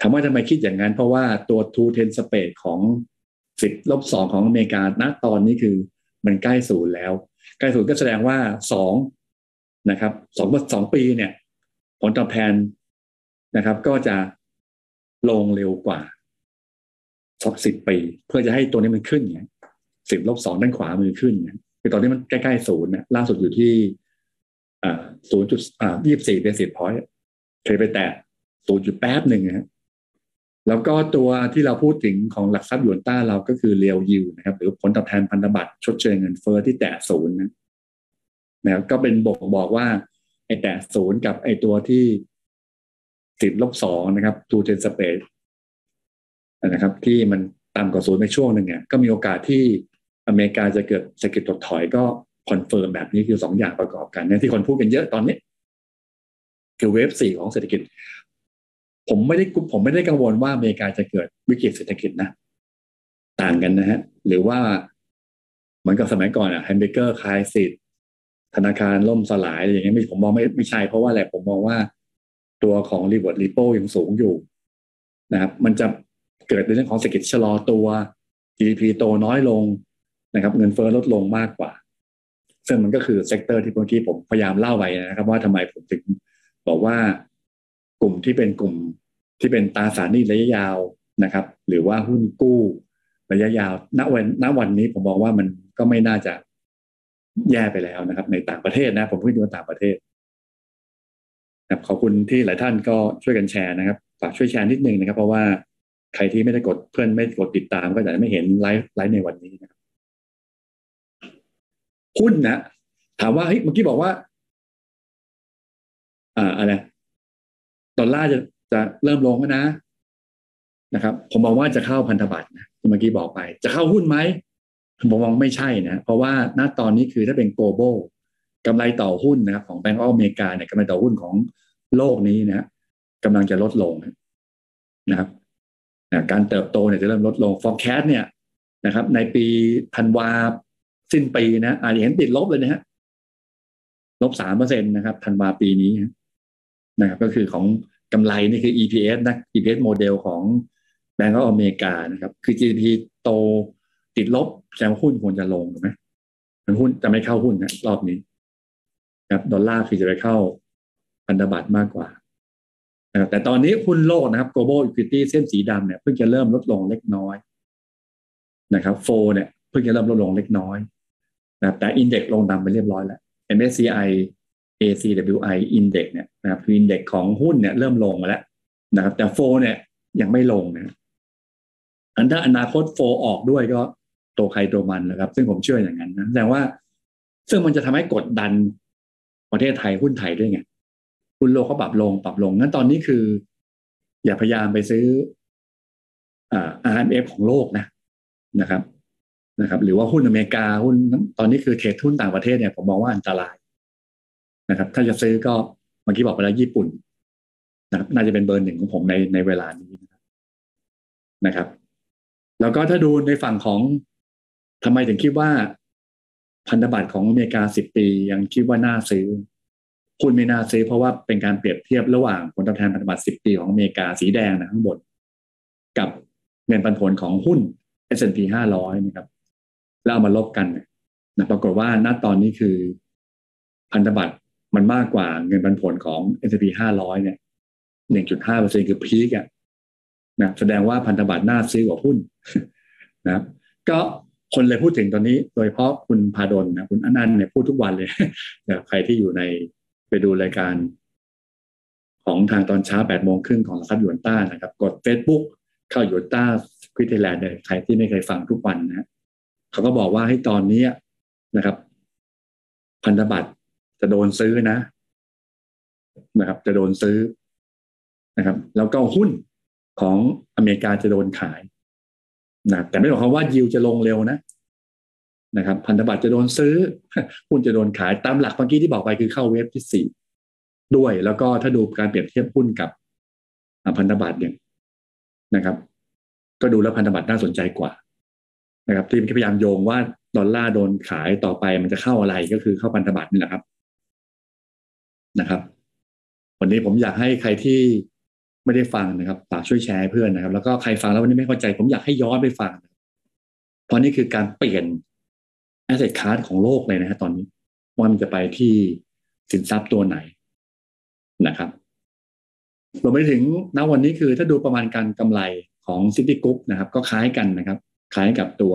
ถามว่าทำไมคิดอย่างนั้น เพราะว่าตัวทูเทนสเปดของสิบลบสองของอเมริกาณตอนนี้คือมันใกล้ศูนย์แล้ว ใกล้ศูนย์ก็แสดงว่าสองนะครับสองสองปีเนี่ย ผลตอบแทนนะครับ ก็จะลงเร็วกว่า สักสิบปี เพื่อจะให้ตัวนี้มันขึ้นเนี่ยสิบลบสองด้านขวามือขึ้นเนี่ยคือตอนนี้มันใกล้ๆศูนย์นะล่าสุดอยู่ที่อ่าศูนย์จุดอ่ายี่สิบสี่เบสิสพอยต์เคยไปแตะศูนย์จุดแป๊บหนึ่งนะแล้วก็ตัวที่เราพูดถึงของหลักทรัพย์ยวนต้าเราก็คือเรียวยิวนะครับ หรือผลตอบแทนพันธบัตรชดเชยเงินเฟอ้อที่แตะศูนย์นะนะก็เป็นบอกบอกว่า ไอ้แตะศูนย์กับไอ้ตัวที่ติดลบสองนะครับ two ten spread นะครับ ที่มันต่ำกว่าศูนย์ในช่วงหนึ่งเนี่ยก็มีโอกาสที่อเมริกาจะเกิดเศรษฐกิจถดถอยก็ confirm แบบนี้คือสองอย่างประกอบกันเนี่ยที่คนพูดกันเยอะตอนนี้ คือ wave สี่ของเศรษฐกิจ ผมไม่ได้ผมไม่ได้กังวลว่าอเมริกาจะเกิดวิกฤตเศรษฐกิจนะ ต่างกันนะฮะ หรือว่าเหมือนกับสมัยก่อนอะ hamburger crisis ธนาคารล่มสลายอะไรอย่างเงี้ยไม่ผมมองไม่ไม่ใช่เพราะว่าอะไรผมมองว่าตัวของ reverse repo ยังสูงอยู่นะครับ มันจะ เกิดในเรื่องของเศรษฐกิจชะลอตัว GDP โตน้อยลงนะครับ เงินเฟ้อลดลงมากกว่า ซึ่งมันก็คือ sector ที่เมื่อกี้ผมพยายามเล่าไว้นะครับ ว่าทำไมผมถึงบอกว่ากลุ่มที่เป็นกลุ่มที่เป็นตราสารหนี้ระยะยาวนะครับ หรือว่าหุ้นกู้ระยะยาว ณ วัน ณ วันนี้ผมมองว่ามันก็ไม่น่าจะแย่ไปแล้วนะครับ ในต่างประเทศนะ ผมพูดถึงต่างประเทศครับขอบคุณที่หลายท่านก็ช่วยกันแชร์นะครับ ฝากช่วยแชร์นิดนึงนะครับ เพราะว่า ใครที่ไม่ได้กดเพื่อนไม่กดติดตามก็จะไม่เห็นไลฟ์ไลฟ์ในวันนี้นะครับหุ้นนะถามว่าเฮ้ยเมื่อกี้บอกว่า อ่าอะไรดอลลาร์จะจะเริ่มลงแล้วนะนะครับ ผมมองว่าจะเข้าพันธบัตรนะที่เมื่อกี้บอกไป จะเข้าหุ้นไหมผมมองไม่ใช่นะ เพราะว่าณตอนนี้คือถ้าเป็น global กำไรต่อหุ้นนะครับของแบงก์อเมริกาเนี่ยกำไรต่อหุ้นของโลกนี้นะกำลังจะลดลงนะครับ การเติบโตเนี่ยจะเริ่มลดลง forecast เนี่ยนะครับ ในปีธันวาสิ้นปีนะอาจจะเห็นติดลบเลยนะฮะลบสามเปอร์เซ็นตนะครับธันวาปีนี้นะครับ ก็คือของกำไรนี่คือ EPS นะ EPS โมเดลของแบงก์อเมริกานะครับ คือ GDP โตติดลบแสดงหุ้นควรจะลงถูกไหมหุ้นจะไม่เข้าหุ้นนะรอบนี้ ครับ ดอลลาร์คือจะไปเข้าพันธบัตรมากกว่า นะครับแต่ตอนนี้หุ้นโลกนะครับ global equity เส้นสีดำเนี่ยเพิ่งจะเริ่มลดลงเล็กน้อยนะครับโฟเนี่ยเพิ่งจะเริ่มลดลงเล็กน้อยนะครับแต่อินเด็กลงดำไปเรียบร้อยแล้ว MSCI ACWI Index เนี่ยนะครับคืออินเด็กของหุ้นเนี่ยเริ่มลงมาแล้วนะครับ แต่โฟเนี่ยยังไม่ลงนะอันถ้าอนาคตโฟออกด้วยก็ตัวใครตัวมันนะครับ ซึ่งผมเชื่ออย่างนั้นนะแสดงว่าซึ่งมันจะทำให้กดดันประเทศไทยหุ้นไทยด้วยไง หุ้นโลกเขาปรับลงปรับลงงั้นตอนนี้คือ อย่าพยายามไปซื้ออ่า RMF ของโลกนะนะครับนะครับ หรือว่าหุ้นอเมริกาหุ้นตอนนี้คือเทรดหุ้นต่างประเทศเนี่ยผมมองว่าอันตรายนะครับ ถ้าจะซื้อก็เมื่อกี้บอกไปแล้วญี่ปุ่นนะครับน่าจะเป็นเบอร์หนึ่งของผมในในเวลานี้นะครับ แล้วก็ถ้าดูในฝั่งของทำไมถึงคิดว่าพันธบัตรของอเมริกาสิบปียังคิดว่าน่าซื้อ คุณไม่น่าซื้อเพราะว่าเป็นการเปรียบเทียบระหว่างผลตอบแทนพันธบัตรสิบปีของอเมริกาสีแดงนะข้างบน กับเงินปันผลของหุ้น S&P 500นะครับแล้วเอามาลบกันนะปรากฏว่าณตอนนี้คือพันธบัตรมันมากกว่าเงินปันผลของ S&P 500เนี่ย1.5เปอร์เซ็นคือพีกอะนะแสดงว่าพันธบัตรน่าซื้อกว่าหุ้นนะก็คนเลยพูดถึงตอนนี้ โดยเฉพาะคุณพาดลนะคุณอนันต์เนี่ยพูดทุกวันเลยนะใครที่อยู่ใน ไปดูรายการของทางตอนเช้าแปดโมงครึ่งของสับหยวนต้านะครับ กด Facebook เข้าหยวนต้าควิทยแลนด์เนี่ยใครที่ไม่เคยฟังทุกวันนะเขาก็บอกว่าให้ตอนนี้นะครับ พันธบัตรจะโดนซื้อนะ นะครับ จะโดนซื้อนะครับ แล้วก็หุ้นของอเมริกาจะโดนขายนะแต่ไม่บอกเขาว่ายิวจะลงเร็วนะ นะครับพันธบัตรจะโดนซื้อหุ้นจะโดนขายตามหลักเมื่อกี้ที่บอกไปคือเข้าเวฟที่สี่ด้วย แล้วก็ถ้าดูการเปรียบเทียบหุ้นกับพันธบัตรเนี่ยนะครับ ก็ดูแล้วพันธบัตรน่าสนใจกว่านะครับที่พยายามโยงว่าดอลลาร์โดนขายต่อไปมันจะเข้าอะไรก็คือเข้าพันธบัตรนี่แหละครับนะครับ วันนี้ผมอยากให้ใครที่ไม่ได้ฟังนะครับฝากช่วยแชร์เพื่อนนะครับ แล้วก็ใครฟังแล้ววันนี้ไม่เข้าใจ ผมอยากให้ย้อนไปฟัง เพราะนี่คือการเปลี่ยน asset class ของโลกเลยนะฮะตอนนี้ ว่ามันจะไปที่สินทรัพย์ตัวไหนนะครับรวมไปถึงณวันนี้คือถ้าดูประมาณการกำไรของ Citigroup นะครับ ก็คล้ายกันนะครับ คล้ายกับตัว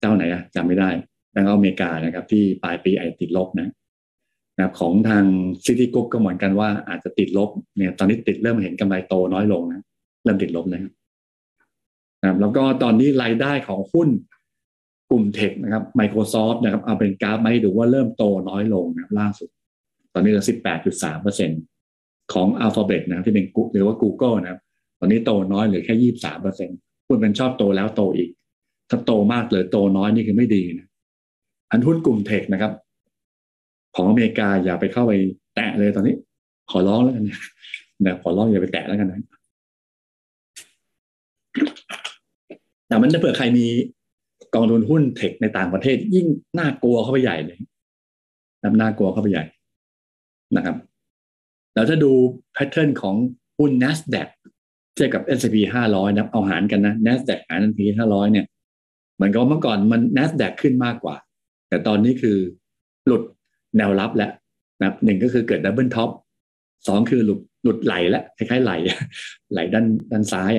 เจ้าไหนอะจำไม่ได้แบงก์อเมริกานะครับ ที่ปลายปีอาจจะติดลบนะนะของทาง Citigroup ก็เหมือนกันว่าอาจจะติดลบเนี่ยตอนนี้ติดเริ่มเห็นกำไรโตน้อยลงนะ เริ่มติดลบแล้วนะครับแล้วก็ตอนนี้รายได้ของหุ้น กลุ่มเทคนะครับ Microsoft นะครับเอาเป็นกราฟมาให้ดูว่าเริ่มโตน้อยลงนะครับล่าสุด ตอนนี้เหลือ 18.3เปอร์เซ็นของ Alphabet นะที่เป็นหรือว่า Google นะครับตอนนี้โตน้อยเหลือแค่ 23เปอร์เซ็นหุ้นเป็นชอบโตแล้วโตอีก ถ้าโตมากเลยโตน้อยนี่คือไม่ดีนะอันหุ้นกลุ่มเทคนะครับ ของอเมริกาอย่าไปเข้าไปแตะเลยตอนนี้ ขอร้องแล้วกันนะขอร้องอย่าไปแตะแล้วกันนะแต่มันจะเผื่อใครมี กองทุนหุ้นเทคในต่างประเทศ ยิ่งน่ากลัวเข้าไปใหญ่เลยนะน่ากลัวเข้าไปใหญ่นะครับ แล้วถ้าดูแพทเทิร์นของหุ้น NASDAQ เทียบกับ S&P 500 นะเอาหารกันนะ NASDAQ หาร S&P 500 เนี่ยเหมือนกับเมื่อก่อนมัน NASDAQ ขึ้นมากกว่า แต่ตอนนี้คือหลุดแนวรับแล้วนะหนึ่งก็คือเกิด double top สองคือหลุดหลุดไหลแล้วคล้ายๆไหลไหลด้านด้านซ้าย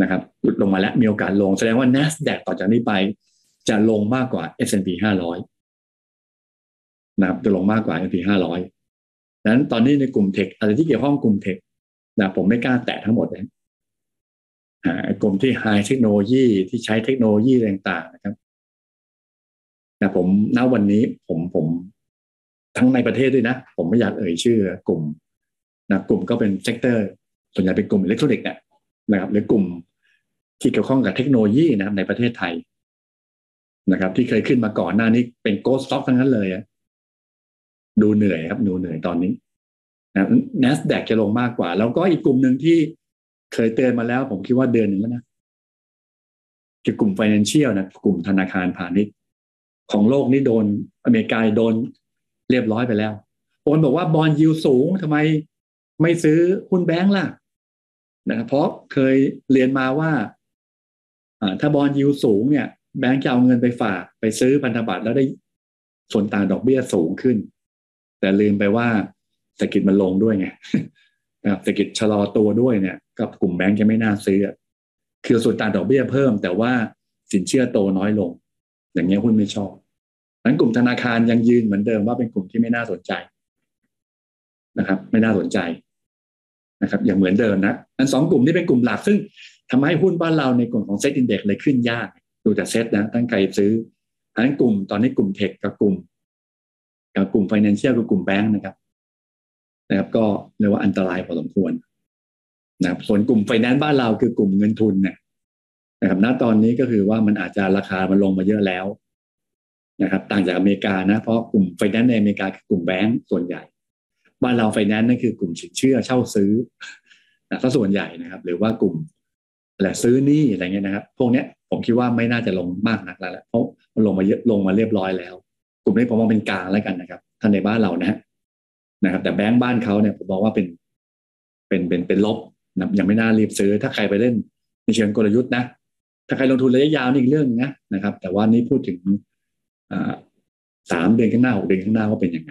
นะครับหลุดลงมาแล้วมีโอกาสลง แสดงว่า NASDAQ ต่อจากนี้ไป จะลงมากกว่า S&P 500นะครับจะลงมากกว่า S&P 500ดังนั้นตอนนี้ในกลุ่ม tech อะไรที่เกี่ยวข้องกลุ่ม tech นะผมไม่กล้าแตะทั้งหมดเลยกลุ่มที่ high เทคโนโลยีที่ใช้เทคโนโลยีต่างๆนะครับนะผมณวันนี้ผมผมทั้งในประเทศด้วยนะ ผมไม่อยากเอ่ยชื่อกลุ่มนะกลุ่มก็เป็น sector ส่วนใหญ่เป็นกลุ่มอิเล็กทรอนิกส์เนี่ยนะครับหรือกลุ่ม ที่เกี่ยวข้องกับเทคโนโลยีนะครับในประเทศไทยนะครับ ที่เคยขึ้นมาก่อนหน้านี้เป็น growth stock ทั้งนั้นเลยดูเหนื่อยครับ ดูเหนื่อยตอนนี้นะ NASDAQ จะลงมากกว่า แล้วก็อีกกลุ่มหนึ่งที่เคยเตือนมาแล้ว ผมคิดว่าเดือนหนึ่งแล้วนะคือกลุ่ม financial นะกลุ่มธนาคารพาณิชย์ ของโลกนี่โดนอเมริกาโดนเรียบร้อยไปแล้วโอนบอกว่าบอลยิวสูงทำไมไม่ซื้อหุ้นแบงก์ล่ะนะครับเพราะเคยเรียนมาว่า ถ้าบอลยิวสูงเนี่ยแบงก์จะเอาเงินไปฝากไปซื้อพันธบัตรแล้วได้ส่วนต่างดอกเบี้ยสูงขึ้น แต่ลืมไปว่าเศรษฐกิจมันลงด้วยไงเศรษฐกิจชะลอตัวด้วยเนี่ยก็กลุ่มแบงก์จะไม่น่าซื้อคือส่วนต่างดอกเบี้ยเพิ่ม แต่ว่าสินเชื่อโตน้อยลง อย่างเงี้ยหุ้นไม่ชอบนั้นกลุ่มธนาคารยังยืนเหมือนเดิมว่าเป็นกลุ่มที่ไม่น่าสนใจนะครับ ไม่น่าสนใจนะครับ อย่างเหมือนเดิมนะอันสองกลุ่มนี้เป็นกลุ่มหลักซึ่ง ทำให้หุ้นบ้านเราในกลุ่มของ SET Index เลยขึ้นยาก ดูแต่เซ็ตนะตั้งใจซื้ออันนั้นกลุ่มตอนนี้กลุ่ม tech กับกลุ่ม กับกลุ่ม financial กับกลุ่มแบงค์นะครับ นะครับ ก็เรียกว่าอันตรายพอสมควรนะครับส่วนกลุ่มไฟแนนซ์บ้านเราคือกลุ่มเงินทุนเนี่ยนะครับณตอนนี้ก็คือว่ามันอาจจะราคามันลงมาเยอะแล้วนะครับ ต่างจากอเมริกานะ เพราะกลุ่มไฟแนนซ์ในอเมริกาคือกลุ่มแบงก์ส่วนใหญ่ บ้านเราไฟแนนซ์นั่นคือกลุ่มสินเชื่อเช่าซื้อนะถ้าส่วนใหญ่นะครับ หรือว่ากลุ่ม อะซื้อนี่อะไรเงี้ยนะครับพวกเนี้ยผมคิดว่าไม่น่าจะลงมากนักแล้วแหละเพราะมันลงมาเยอะลงมาเรียบร้อยแล้ว กลุ่มนี้ผมมองเป็นกลางแล้วกันนะครับท่านในบ้านเรานะนะครับ แต่แบงก์บ้านเขาเนี่ยผมบอกว่าเป็นเป็นเป็นเป็นลบนะยังไม่น่ารีบซื้อ ถ้าใครไปเล่นในเชิงกลยุทธ์นะถ้าใครลงทุนระยะยาวนี่อีกเรื่องนะนะครับ แต่ว่านี้พูดถึงสามเดือนข้างหน้าหกเดือนข้างหน้าว่าเป็นยังไง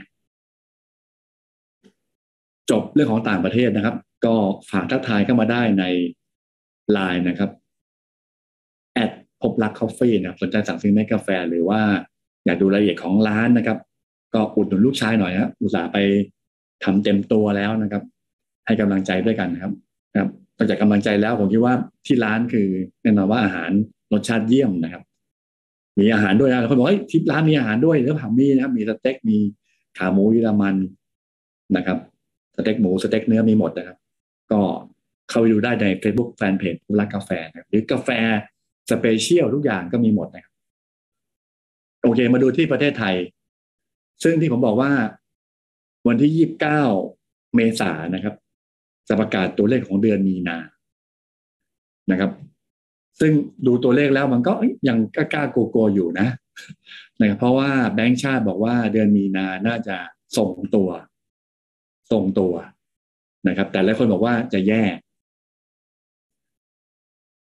จบเรื่องของต่างประเทศนะครับ ก็ฝากทักทายเข้ามาได้ใน ไลน์นะครับแอดพบรัก Coffee นะสนใจสั่งซื้อเมล็ดกาแฟหรือว่าอยากดูรายละเอียดของร้านนะครับ ก็อุดหนุนลูกชายหน่อยนะอุตส่าห์ไปทำเต็มตัวแล้วนะครับ ให้กำลังใจด้วยกันนะครับครับนอกจากกำลังใจแล้วผมคิดว่าที่ร้านคือแน่นอนว่าอาหารรสชาติเยี่ยมนะครับ มีอาหารด้วยนะคนบอกเฮ้ยทิปร้านมีอาหารด้วยหรือเปล่ามีนะครับ มีสเต็กมีขาหมูเยอรมันนะครับสเต็กหมูสเต็กเนื้อมีหมดนะครับ ก็ เข้าไปดูได้ใน Facebook Fanpage ผู้รักกาแฟนะหรือกาแฟ specialty ทุกอย่างก็มีหมดนะครับโอเค มาดูที่ประเทศไทย ซึ่งที่ผมบอกว่า วันที่ยี่บเก้าเมษานะครับ จะประกาศตัวเลขของเดือนมีนานะครับ ซึ่งดูตัวเลขแล้วมันก็ยังกล้าโกโกอยู่นะนะครับเพราะว่าแบงก์ชาติบอกว่าเดือนมีนาน่าจะส่งตัวส่งตัวนะครับ แต่หลายคนบอกว่าจะแย่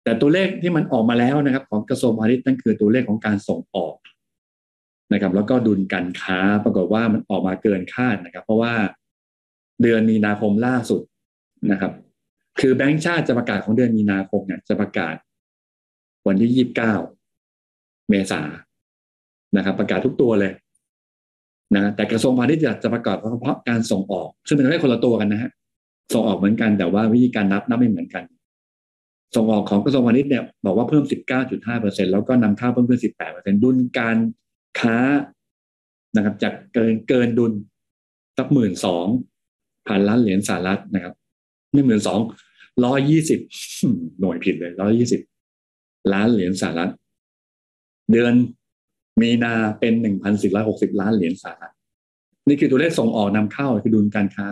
แต่ตัวเลขที่มันออกมาแล้วนะครับ ของกระทรวงพาณิชย์นั่นคือตัวเลขของการส่งออกนะครับ แล้วก็ดุลการค้าปรากฏว่ามันออกมาเกินคาดนะครับ เพราะว่าเดือนมีนาคมล่าสุดนะครับ คือแบงก์ชาติจะประกาศของเดือนมีนาคมเนี่ยจะประกาศ วันที่ยี่บเก้าเมษานะครับ ประกาศทุกตัวเลยนะแต่กระทรวงพาณิชย์จะประกอบเฉพาะการส่งออก ซึ่งเป็นแค่คนละตัวกันนะฮะส่งออกเหมือนกันแต่ว่าวิธีการนับนับไม่เหมือนกัน ส่งออกของกระทรวงพาณิชย์เนี่ยบอกว่าเพิ่ม 19.5%แล้วก็นำเข้าเพิ่มขึ้น 18%ดุลการค้านะครับจากเกินเกินดุลสักหมื่นสองพันล้านเหรียญสหรัฐนะครับไม่หมื่นสองร้อยยี่สิบหน่วยผิดเลยร้อยี่สิบล้านเหรียญสหรัฐ เดือนมีนาเป็นหนึ่งพันสี่ร้อยหกสิบล้านเหรียญสหรัฐนี่คือตัวเลขส่งออกนำเข้าคือดุลการค้า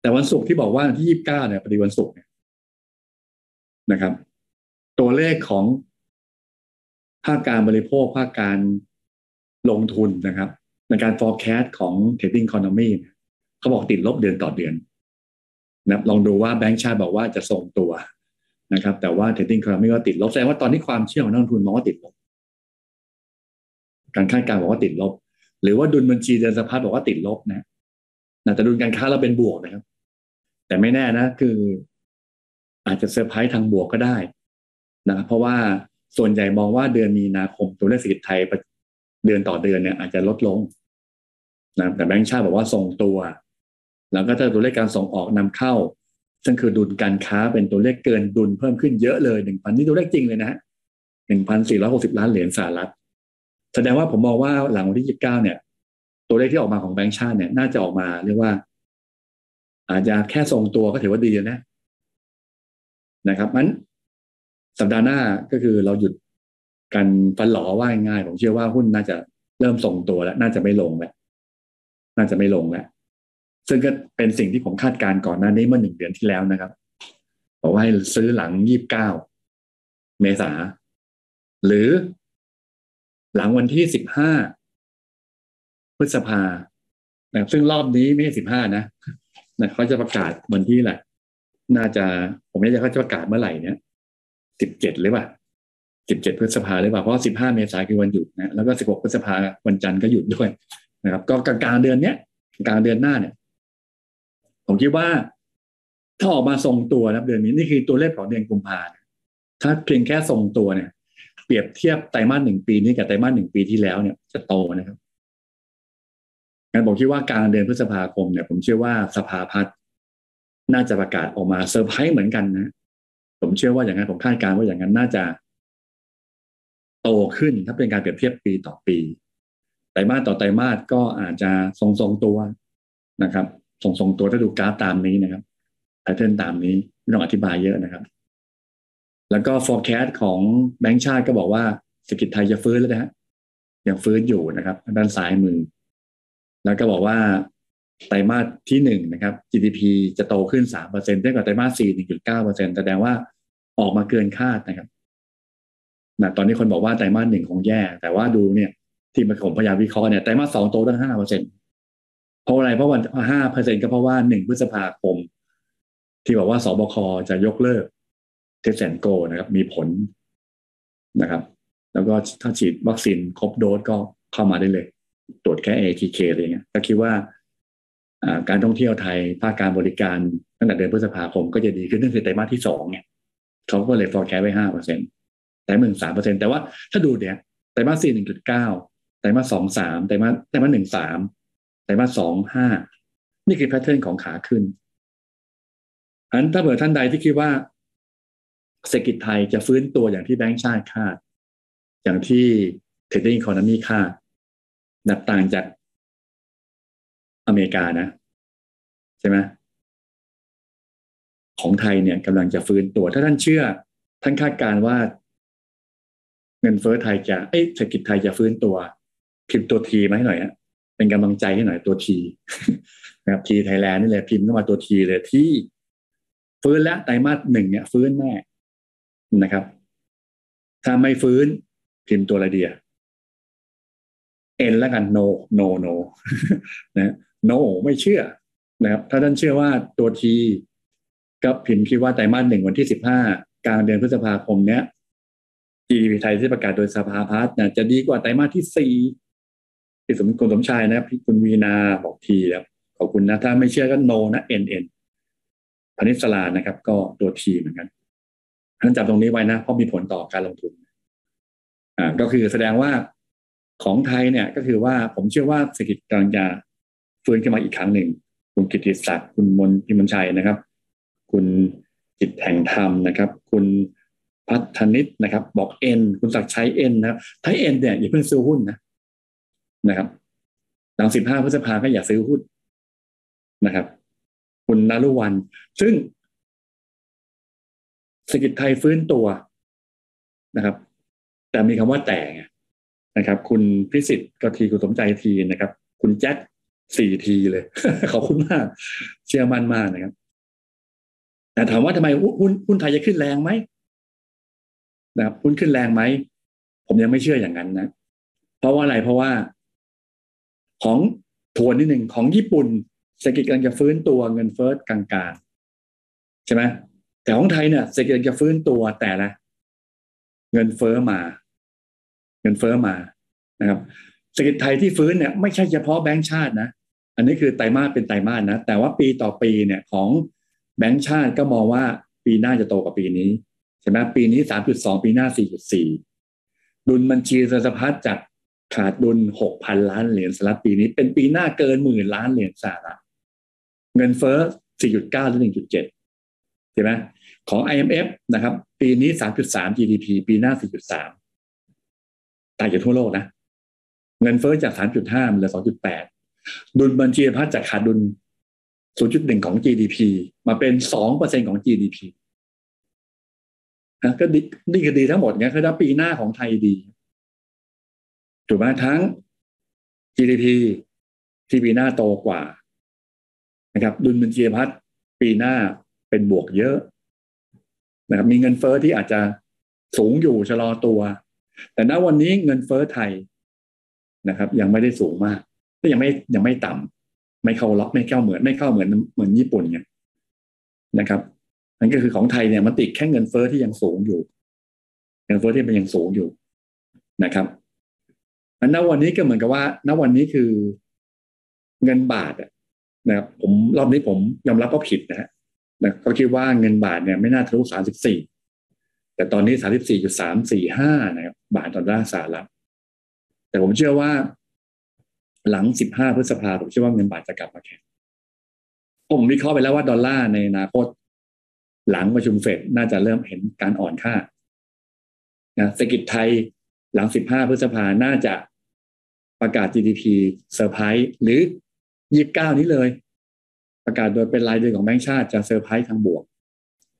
แต่วันศุกร์ที่บอกว่าที่ยี่สิบเก้าเนี่ยปฏิวันศุกร์เนี่ย นะครับ ตัวเลขของภาคการบริโภค ภาคการลงทุนนะครับ ในการ forecast ของ trading economy เขาบอกติดลบเดือนต่อเดือนนะลองดูว่าแบงก์ชาติบอกว่าจะส่งตัวนะครับ แต่ว่า trading economy ว่าติดลบแสดงว่าตอนนี้ความเชื่อของนักลงทุนมองว่าติดลบการคาดการณ์บอกว่าติดลบ หรือว่าดุลบัญชีเดือนสะพัดบอกว่าติดลบนะแต่ดุลการค้าเราเป็นบวกนะครับ แต่ไม่แน่นะ คือ อาจจะเซอร์ไพรส์ทางบวกก็ได้นะเพราะว่าส่วนใหญ่มองว่าเดือนมีนาคมตัวเลขเศรษฐกิจไทยเดือนต่อเดือนเนี่ยอาจจะลดลงนะแต่แบงก์ชาติบอกว่าส่งตัว แล้วก็ถ้าตัวเลขการส่งออกนำเข้า ซึ่งคือดุลการค้าเป็นตัวเลขเกินดุลเพิ่มขึ้นเยอะเลยหนึ่งพันนี่ตัวเลขจริงเลยนะหนึ่งพันสี่ร้อยหกสิบล้านเหรียญสหรัฐ แสดงว่าผมมองว่าหลังวันที่ยี่สิบเก้าเนี่ย ตัวเลขที่ออกมาของแบงก์ชาติเนี่ยน่าจะออกมาเรียกว่า อาจจะแค่ทรงตัวก็ถือว่าดีนะ นะครับมันสัปดาห์หน้าก็คือเราหยุดการฟันหลอว่าง่ายผมเชื่อว่าหุ้นน่าจะเริ่มส่งตัวแล้ว น่าจะไม่ลงแล้วน่าจะไม่ลงแล้วซึ่งก็เป็นสิ่งที่ผมคาดการณ์ก่อนหน้านี้เมื่อหนึ่งเดือนที่แล้วนะครับบอกว่าให้ซื้อหลังยี่บเก้าเมษาหรือหลังวันที่สิบห้าพฤษภานะซึ่งรอบนี้ไม่ใช่สิบห้านะนะเขาจะประกาศวันที่แหละ น่าจะผมไม่แน่ใจเขาจะประกาศเมื่อไหร่เนี่ยสิบเจ็ดหรือเปล่าสิบเจ็ดพฤษภาหรือเปล่าเพราะสิบห้าเมษายนคือวันหยุดนะแล้วก็สิบหกพฤษภาวันจันทร์ก็หยุดด้วยนะครับ ก็กลางเดือนเนี้ยกลางเดือนหน้าเนี่ย ผมคิดว่าถ้าออกมาทรงตัวนะเดือนนี้นี่คือตัวเลขของเดือนกุมภาถ้าเพียงแค่ทรงตัวเนี่ย เปรียบเทียบไตรมาสหนึ่งปีนี้กับไตรมาสหนึ่งปีที่แล้วเนี่ยจะโตนะครับงั้นผมคิดว่ากลางเดือนพฤษภาคมเนี่ยผมเชื่อว่าสภาพัฒน์ น่าจะประกาศออกมาเซอร์ไพรส์เหมือนกันนะ ผมเชื่อว่าอย่างนั้นผมคาดการณ์ว่าอย่างนั้นน่าจะโตขึ้นถ้าเป็นการเปรียบเทียบปีต่อปี ไตรมาสต่อไตรมาสก็อาจจะทรงทรงตัวนะครับทรงทรงตัวถ้าดูกราฟตามนี้นะครับ pattern ตามนี้ไม่ต้องอธิบายเยอะนะครับ แล้วก็ forecast ของแบงก์ชาติก็บอกว่าเศรษฐกิจไทยจะฟื้นแล้วนะฮะยังฟื้นอยู่นะครับ ด้านซ้ายมือ แล้วก็บอกว่า ไตรมาสที่หนึ่งนะครับ GDP จะโตขึ้นสามเปอร์เซ็นต์เทียบกับไตรมาสสี่หนึ่งจุดเก้าเปอร์เซ็นต์แสดงว่าออกมาเกินคาดนะครับนะตอนนี้คนบอกว่าไตรมาสหนึ่งคงแย่ แต่ว่าดูเนี่ย ที่มาผมพยายามวิเคราะห์เนี่ยไตรมาสสองโตตั้งห้าเปอร์เซ็นต์เพราะอะไรเพราะวันห้าเปอร์เซ็นต์ก็เพราะว่าหนึ่งพฤษภาคม ที่บอกว่าศบคจะยกเลิก Test and Go นะครับ มีผลนะครับ แล้วก็ถ้าฉีดวัคซีนครบโดสก็เข้ามาได้เลย ตรวจแค่ ATK อะไรเงี้ยก็คิดว่า การท่องเที่ยวไทยภาคการบริการตั้งแต่เดือนพฤษภาคมก็จะดีขึ้นตั้งแต่ไตรมาสที่สองเนี่ยเขาก็เลย forecast ไว้ห้าเปอร์เซ็นต์ไตรมาสสามเปอร์เซ็นต์แต่ว่าถ้าดูเนี่ยไตรมาสสี่หนึ่งจุดเก้าไตรมาสสองสามไตรมาสไตรมาสหนึ่งสามไตรมาสสองห้านี่คือ pattern ของขาขึ้นอันถ้าเผื่อท่านใดที่คิดว่าเศรษฐกิจไทยจะฟื้นตัวอย่างที่แบงก์ชาติคาด อย่างที่ Trading Economics คาดนะต่างจาก อเมริกานะ ใช่ไหมของไทยเนี่ยกำลังจะฟื้นตัว ถ้าท่านเชื่อ ท่านคาดการณ์ว่า เงินเฟ้อไทยจะเอ้เศรษฐกิจไทยจะฟื้นตัวพิมพ์ตัว T มาให้หน่อยฮะเป็นกำลังใจให้หน่อยตัว T นะครับ T Thailand นี่แหละพิมพ์เข้ามาตัว T เลยที่ฟื้นแล้วไตรมาสหนึ่งเนี่ย ฟื้นแน่นะครับ ถ้าไม่ฟื้น พิมพ์ตัวอะไรเดียเอ็นแล้วกัน no no no นะ no ไม่เชื่อนะครับถ้าท่านเชื่อว่าตัวทีก็พิมคิดว่าไตรมาสหนึ่งวันที่สิบห้ากลางเดือนพฤษภาคมเนี้ย GDP ไทยที่ประกาศโดยสภาพัฒน์จะดีกว่าไตรมาสที่สี่พี่สมคุณสมชายนะพี่คุณวีนาบอกทีครับขอบคุณนะ ถ้าไม่เชื่อก็โนนะเอ็นเอ็นพนิสลานะครับ ก็ตัวทีเหมือนกันท่านจำตรงนี้ไว้นะ เพราะมีผลต่อการลงทุน อ่า ก็คือแสดงว่าของไทยเนี่ย ก็คือว่าผมเชื่อว่าเศรษฐกิจกำลังจะ ฟื้นขึ้นมาอีกครั้งหนึ่ง คุณกิติศักดิ์คุณมนพิมลชัยนะครับ คุณจิตแห่งธรรมนะครับ คุณพัฒนิตนะครับ บอกเอ็นคุณศักดิ์ชัยเอ็นนะครับถ้าเอ็นเนี่ยอย่าเพิ่งซื้อหุ้นนะนะครับหลังสิบห้าพฤษภาก็อย่าซื้อหุ้นนะครับ คุณนารุวัน ซึ่งเศรษฐกิจไทยฟื้นตัวนะครับ แต่มีคำว่าแต่นะครับ คุณพิสิทธิ์ก็ทีคุณสมใจทีนะครับ คุณแจ็ค สี่ทีเลยขอบคุณมากเชื่อมั่นมากนะครับ แต่ถามว่าทำไมหุ้นหุ้นไทยจะขึ้นแรงไหมนะครับหุ้นขึ้นแรงไหมผมยังไม่เชื่ออย่างนั้นนะ เพราะว่าอะไรเพราะว่าของทวนนิดหนึ่งของญี่ปุ่นเศรษฐกิจกำลังจะฟื้นตัวเงินเฟ้อกลางๆใช่ไหมแต่ของไทยเนี่ยเศรษฐกิจจะฟื้นตัวแต่ละเงินเฟ้อมา เงินเฟ้อมานะครับเศรษฐกิจไทยที่ฟื้นเนี่ยไม่ใช่เฉพาะแบงก์ชาตินะ อันนี้คือไตรมาสเป็นไตรมาสนะ แต่ว่าปีต่อปีเนี่ยของแบงก์ชาติก็มองว่าปีหน้าจะโตกว่าปีนี้ใช่ไหมปีนี้สามจุดสองปีหน้าสี่จุดสี่ดุลบัญชีสะพัดจากขาดดุลหกพันล้านเหรียญสหรัฐปีนี้ เป็นปีหน้าเกินหมื่นล้านเหรียญสหรัฐเงินเฟ้อสี่จุดเก้าหรือหนึ่งจุดเจ็ดใช่ไหมของ IMF นะครับ ปีนี้สามจุดสาม GDP ปีหน้าสี่จุดสามต่างจากทั่วโลกนะ เงินเฟ้อจากสามจุดห้าเหลือสองจุ ดุลบัญชีพัฒจากขาดดุลศูนย์จุดหนึ่งของ GDP มาเป็นสองเปอร์เซ็นของ GDP นะก็ดีนี่ก็ดีทั้งหมดเนี่ยคือถ้าปีหน้าของไทยดี ถูกไหมทั้ง GDP ที่ปีหน้าโตกว่า นะครับ ดุลบัญชีพัฒปีหน้าเป็นบวกเยอะนะครับมีเงินเฟอ้อที่อาจจะสูงอยู่ชะลอตัว แต่ณวันนี้เงินเฟอ้อไทยนะครับ ยังไม่ได้สูงมาก ก็ยังไม่ยังไม่ต่ำไม่เข้าล็อกไม่เข้าเหมือนไม่เข้าเหมือนเหมือนญี่ปุ่นไงนะครับนั่นก็คือของไทยเนี่ยมันติดแค่เงินเฟอ้อที่ยังสูงอยู่ เงินเฟอ้อที่มันยังสูงอยู่นะครับอันณวันนี้ก็เหมือนกับว่าณวันนี้คือเงินบาทนะครับผมรอบนี้ผมยอมรับว่าผิดนะฮะนะเขาคิดว่าเงินบาทเนี่ยไม่น่าทะลุสามสิบสี่แต่ตอนนี้สามสิบสี่จุดสามสี่ห้านะครับบาทต่อดอลลาร์สหรัฐแต่ผมเชื่อว่า หลังสิบห้าพฤษภาผมเชื่อว่าเงินบาทจะกลับมาแข็งผมวิเคราะห์ไปแล้วว่าดอลลาร์ในอนาคต หลังประชุมเฟดน่าจะเริ่มเห็นการอ่อนค่านะเศรษฐกิจไทยหลังสิบห้าพฤษภาน่าจะประกาศ GDP surprise หรือยี่สิบเก้านี้เลย ประกาศโดยเป็นรายเดือนของแบงก์ชาติจะเซอร์ไพรส์ทางบวก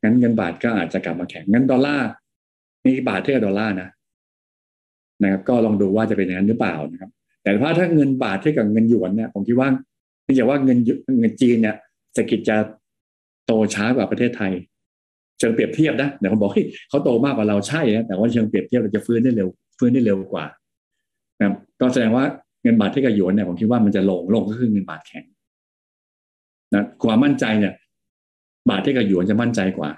งั้นเงินบาทก็อาจจะกลับมาแข็ง งั้นดอลลาร์นี่บาทเทียบดอลลาร์นะนะครับ ก็ลองดูว่าจะเป็นอย่างนั้นหรือเปล่านะครับ แต่ถ้าถ้าเงินบาทเทียบกับเงินหยวนเนี่ยผมคิดว่านี่จะว่าเงินเงินจีนเนี่ยเศรษฐกิจจะโตช้ากว่าประเทศไทย เชิงเปรียบเทียบนะเดี๋ยวผมบอกเขาโตมากกว่าเราใช่นะแต่ว่าเชิงเปรียบเทียบเราจะฟื้นได้เร็วฟื้นได้เร็วกว่านะก็แสดงว่าเงินบาทเทียบกับหยวนเนี่ยผมคิดว่ามันจะลงลงก็คือเงินบาทแข็งนะความมั่นใจเนี่ย บาทเทียบกับหยวนจะมั่นใจกว่า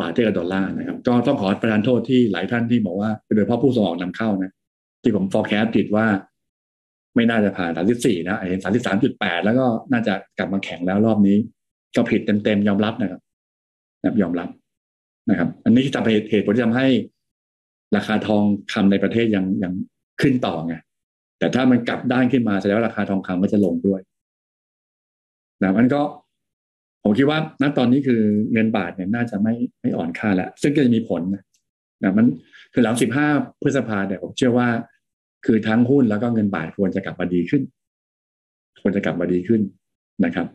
บาทเทียบกับดอลลาร์นะครับ ก็ต้องขอประทานโทษที่หลายท่านที่บอกว่าโดยเฉพาะผู้ส่งออกนำเข้านะ ที่ผม forecast ผิดว่า ไม่น่าจะผ่านสามสิบสี่นะเห็นสามสิบสามจุดแปดแล้วก็น่าจะกลับมาแข็งแล้วรอบนี้ ก็ผิดเต็มๆยอมรับนะครับยอมรับนะครับ อันนี้ที่ทำเหตุเหตุผลที่ทำให้ราคาทองคำในประเทศยังยังขึ้นต่อไงแต่ถ้ามันกลับด้านขึ้นมาแสดงว่าราคาทองคำมันจะลงด้วยนะมันก็ผมคิดว่าณตอนนี้คือเงินบาทเนี่ยน่าจะไม่ไม่อ่อนค่าแล้วซึ่งก็จะมีผลนะนะมันคือหลังสิบห้าพฤษภาเนี่ยผมเชื่อว่า คือทั้งหุ้นแล้วก็เงินบาทควรจะกลับมาดีขึ้น ควรจะกลับมาดีขึ้นนะครับ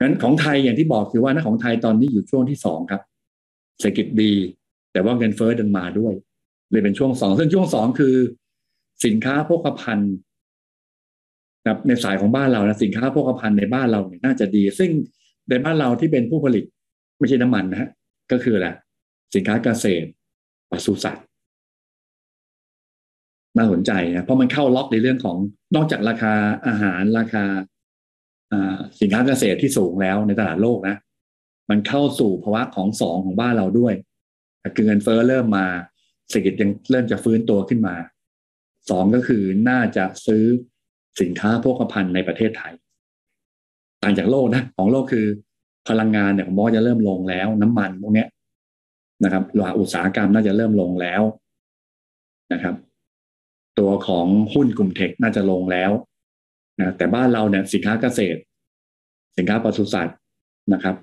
งั้นของไทยอย่างที่บอกคือว่านะของไทยตอนนี้อยู่ช่วงที่สองครับเศรษฐกิจดี แต่ว่าเงินเฟ้อดินมาด้วย เลยเป็นช่วงสองซึ่งช่วงสองคือ สินค้าโภคภัณฑ์นะในสายของบ้านเรานะสินค้าโภคภัณฑ์ในบ้านเราเนี่ยน่าจะดี ซึ่งในบ้านเราที่เป็นผู้ผลิตไม่ใช่น้ำมันนะฮะก็คือแหละสินค้าเกษตรปศุสัตว์ น่าสนใจนะเพราะมันเข้าล็อกในเรื่องของนอกจากราคาอาหารราคาสินค้าเกษตรที่สูงแล้วในตลาดโลกนะ มันเข้าสู่ภาวะของสองของบ้านเราด้วยคือเงินเฟ้อเริ่มมาเศรษฐกิจยังเริ่มจะฟื้นตัวขึ้นมาสองก็คือน่าจะซื้อสินค้าโภคภัณฑ์ในประเทศไทย ต่างจากโลกนะ ของโลกคือพลังงานเนี่ยผมบอกจะเริ่มลงแล้ว น้ำมันพวกนี้นะครับหลาอุตสาหกรรมน่าจะเริ่มลงแล้วนะครับ ตัวของหุ้นกลุ่มเทคน่าจะลงแล้วนะแต่บ้านเราเนี่ยสินค้าเกษตร สินค้าปศุสัตว์นะครับ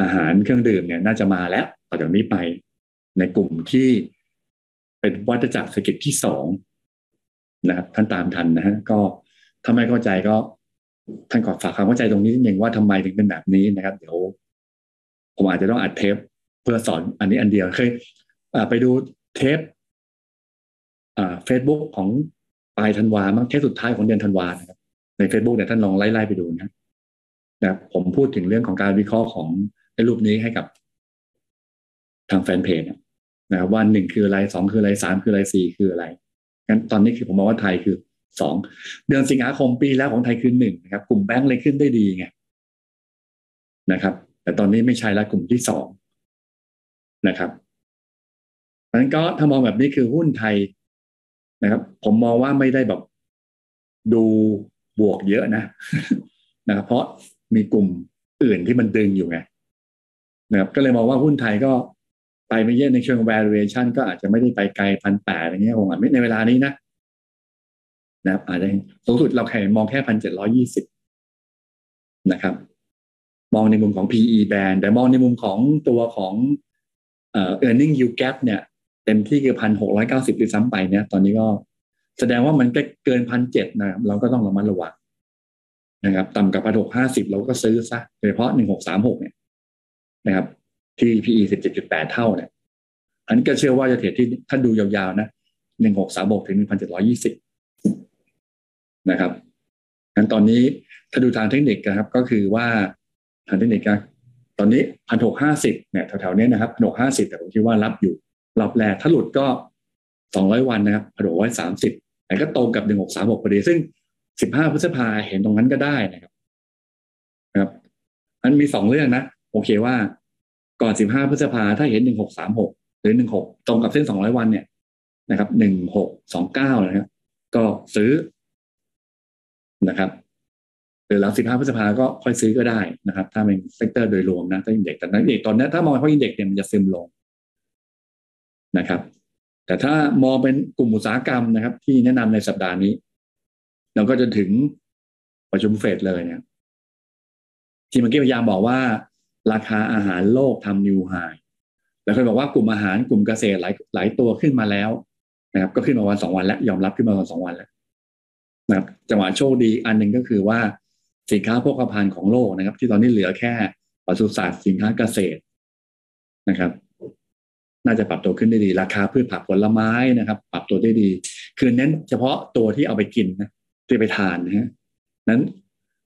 อาหารเครื่องดื่มเนี่ยน่าจะมาแล้วต่อจากนี้ไปในกลุ่มที่เป็นวัฏจักรเศรษฐกิจที่สองนะครับท่านตามทันนะฮะก็ถ้าไม่เข้าใจก็ท่านขอฝากความเข้าใจตรงนี้นิดนึงว่าทำไมถึงเป็นแบบนี้นะครับ เดี๋ยว ผมอาจจะต้องอัดเทปเพื่อสอนอันนี้อันเดียวเคยไปดูเทป เฟซบุ๊กของปลายธันวามั้งเทปสุดท้ายของเดือนธันวานะครับ ใน Facebook เนี่ยท่านลองไล่ๆไปดูนะนะผมพูดถึงเรื่องของการวิเคราะห์ของไอ้รูปนี้ให้กับทางแฟนเพจนะว่าหนึ่งคืออะไรสองคืออะไรสามคืออะไรสี่คืออะไรงั้นตอนนี้คือผมมองว่าไทยคือสองเดือนสิงหาคมปีแล้วของไทยคือหนึ่งนะครับ กลุ่มแบงก์เลยขึ้นได้ดีไงนะครับ แต่ตอนนี้ไม่ใช่ละกลุ่มที่สองนะครับเพราะนั้นก็ถ้ามองแบบนี้คือหุ้นไทย นะครับ ผมมองว่าไม่ได้แบบดูบวกเยอะนะนะครับ เพราะมีกลุ่มอื่นที่มันดึงอยู่ไงนะครับก็เลยมองว่าหุ้นไทยก็ไปไม่เยอะในเชิง valuation ก็อาจจะไม่ได้ไปไกลพันแปดอะไรเงี้ยคงอาจไม่ในเวลานี้นะนะครับอาจจะสูงสุดเราแค่มองแค่พันเจ็ดร้อยี่สิบนะครับ มองในมุมของ PE band แต่มองในมุมของตัวของเอ่อ earning yield gap เนี่ย เต็มที่คือพันหกร้อยเก้าสิบหรือซ้ำไปเนี่ยตอนนี้ก็แสดงว่ามันเกินพันเจ็ดนะครับเราก็ต้องระมัดระวังนะครับ ต่ำกับพันหกห้าสิบเราก็ซื้อซะโดยเฉพาะหนึ่งหกสามหกเนี่ยนะครับ ที่ PE สิบเจ็ดจุดแปดเท่าเนี่ยอันนี้ก็เชื่อว่าจะเทรดที่ท่าดูยาวๆนะหนึ่งหกสามหกถึงหนึ่งพันเจ็ดร้อยี่สิบนะครับงั้นตอนนี้ถ้าดูทางเทคนิคนะครับ ก็คือว่าทางเทคนิคนะตอนนี้พันหกห้าสิบเนี่ยแถวๆนี้นะครับพันหกห้าสิบแต่ผมคิดว่ารับอยู่ รอบแรกถ้าหลุดก็สองร้อยวันนะครับพันหกร้อยสามสิบแต่ก็ตรงกับหนึ่งหกสามหกพอดีซึ่งสิบห้าพฤษภาเห็นตรงนั้นก็ได้นะครับนะครับมันมีสองเรื่องนะโอเคว่าก่อนสิบห้าพฤษภาถ้าเห็นหนึ่งหกสามหกหรือหนึ่งหกตรงกับเส้นสองร้อยวันเนี่ยนะครับหนึ่งหกสองเก้านะครับ ก็ซื้อนะครับหรือหลังสิบห้าพฤษภาก็ค่อยซื้อก็ได้นะครับ ถ้าเป็น sector โดยรวมนะถ้า index แต่ index ตอนนี้ถ้ามองเฉพาะ index เนี่ยมันจะซึมลง นะครับ แต่ถ้ามองเป็นกลุ่มอุตสาหกรรมนะครับ ที่แนะนำในสัปดาห์นี้เราก็จะถึงประชุมเฟดเลยเนี่ยที่เมื่อกี้พยายามบอกว่า ราคาอาหารโลกทำ new high แล้วเคยบอกว่ากลุ่มอาหารกลุ่มเกษตรหลายหลายตัวขึ้นมาแล้วนะครับ ก็ขึ้นมาวันสองวันแล้วยอมรับขึ้นมาวันสองวันแล้วนะครับจังหวะโชคดีอันหนึ่งก็คือว่าสินค้าโภคภัณฑ์ของโลกนะครับ ที่ตอนนี้เหลือแค่ปศุสัตว์สินค้าเกษตรนะครับ น่าจะปรับตัวขึ้นได้ดี ราคาพืชผักผลไม้นะครับ ปรับตัวได้ดี คือเน้นเฉพาะตัวที่เอาไปกินนะที่ไปทานนะฮะนั้น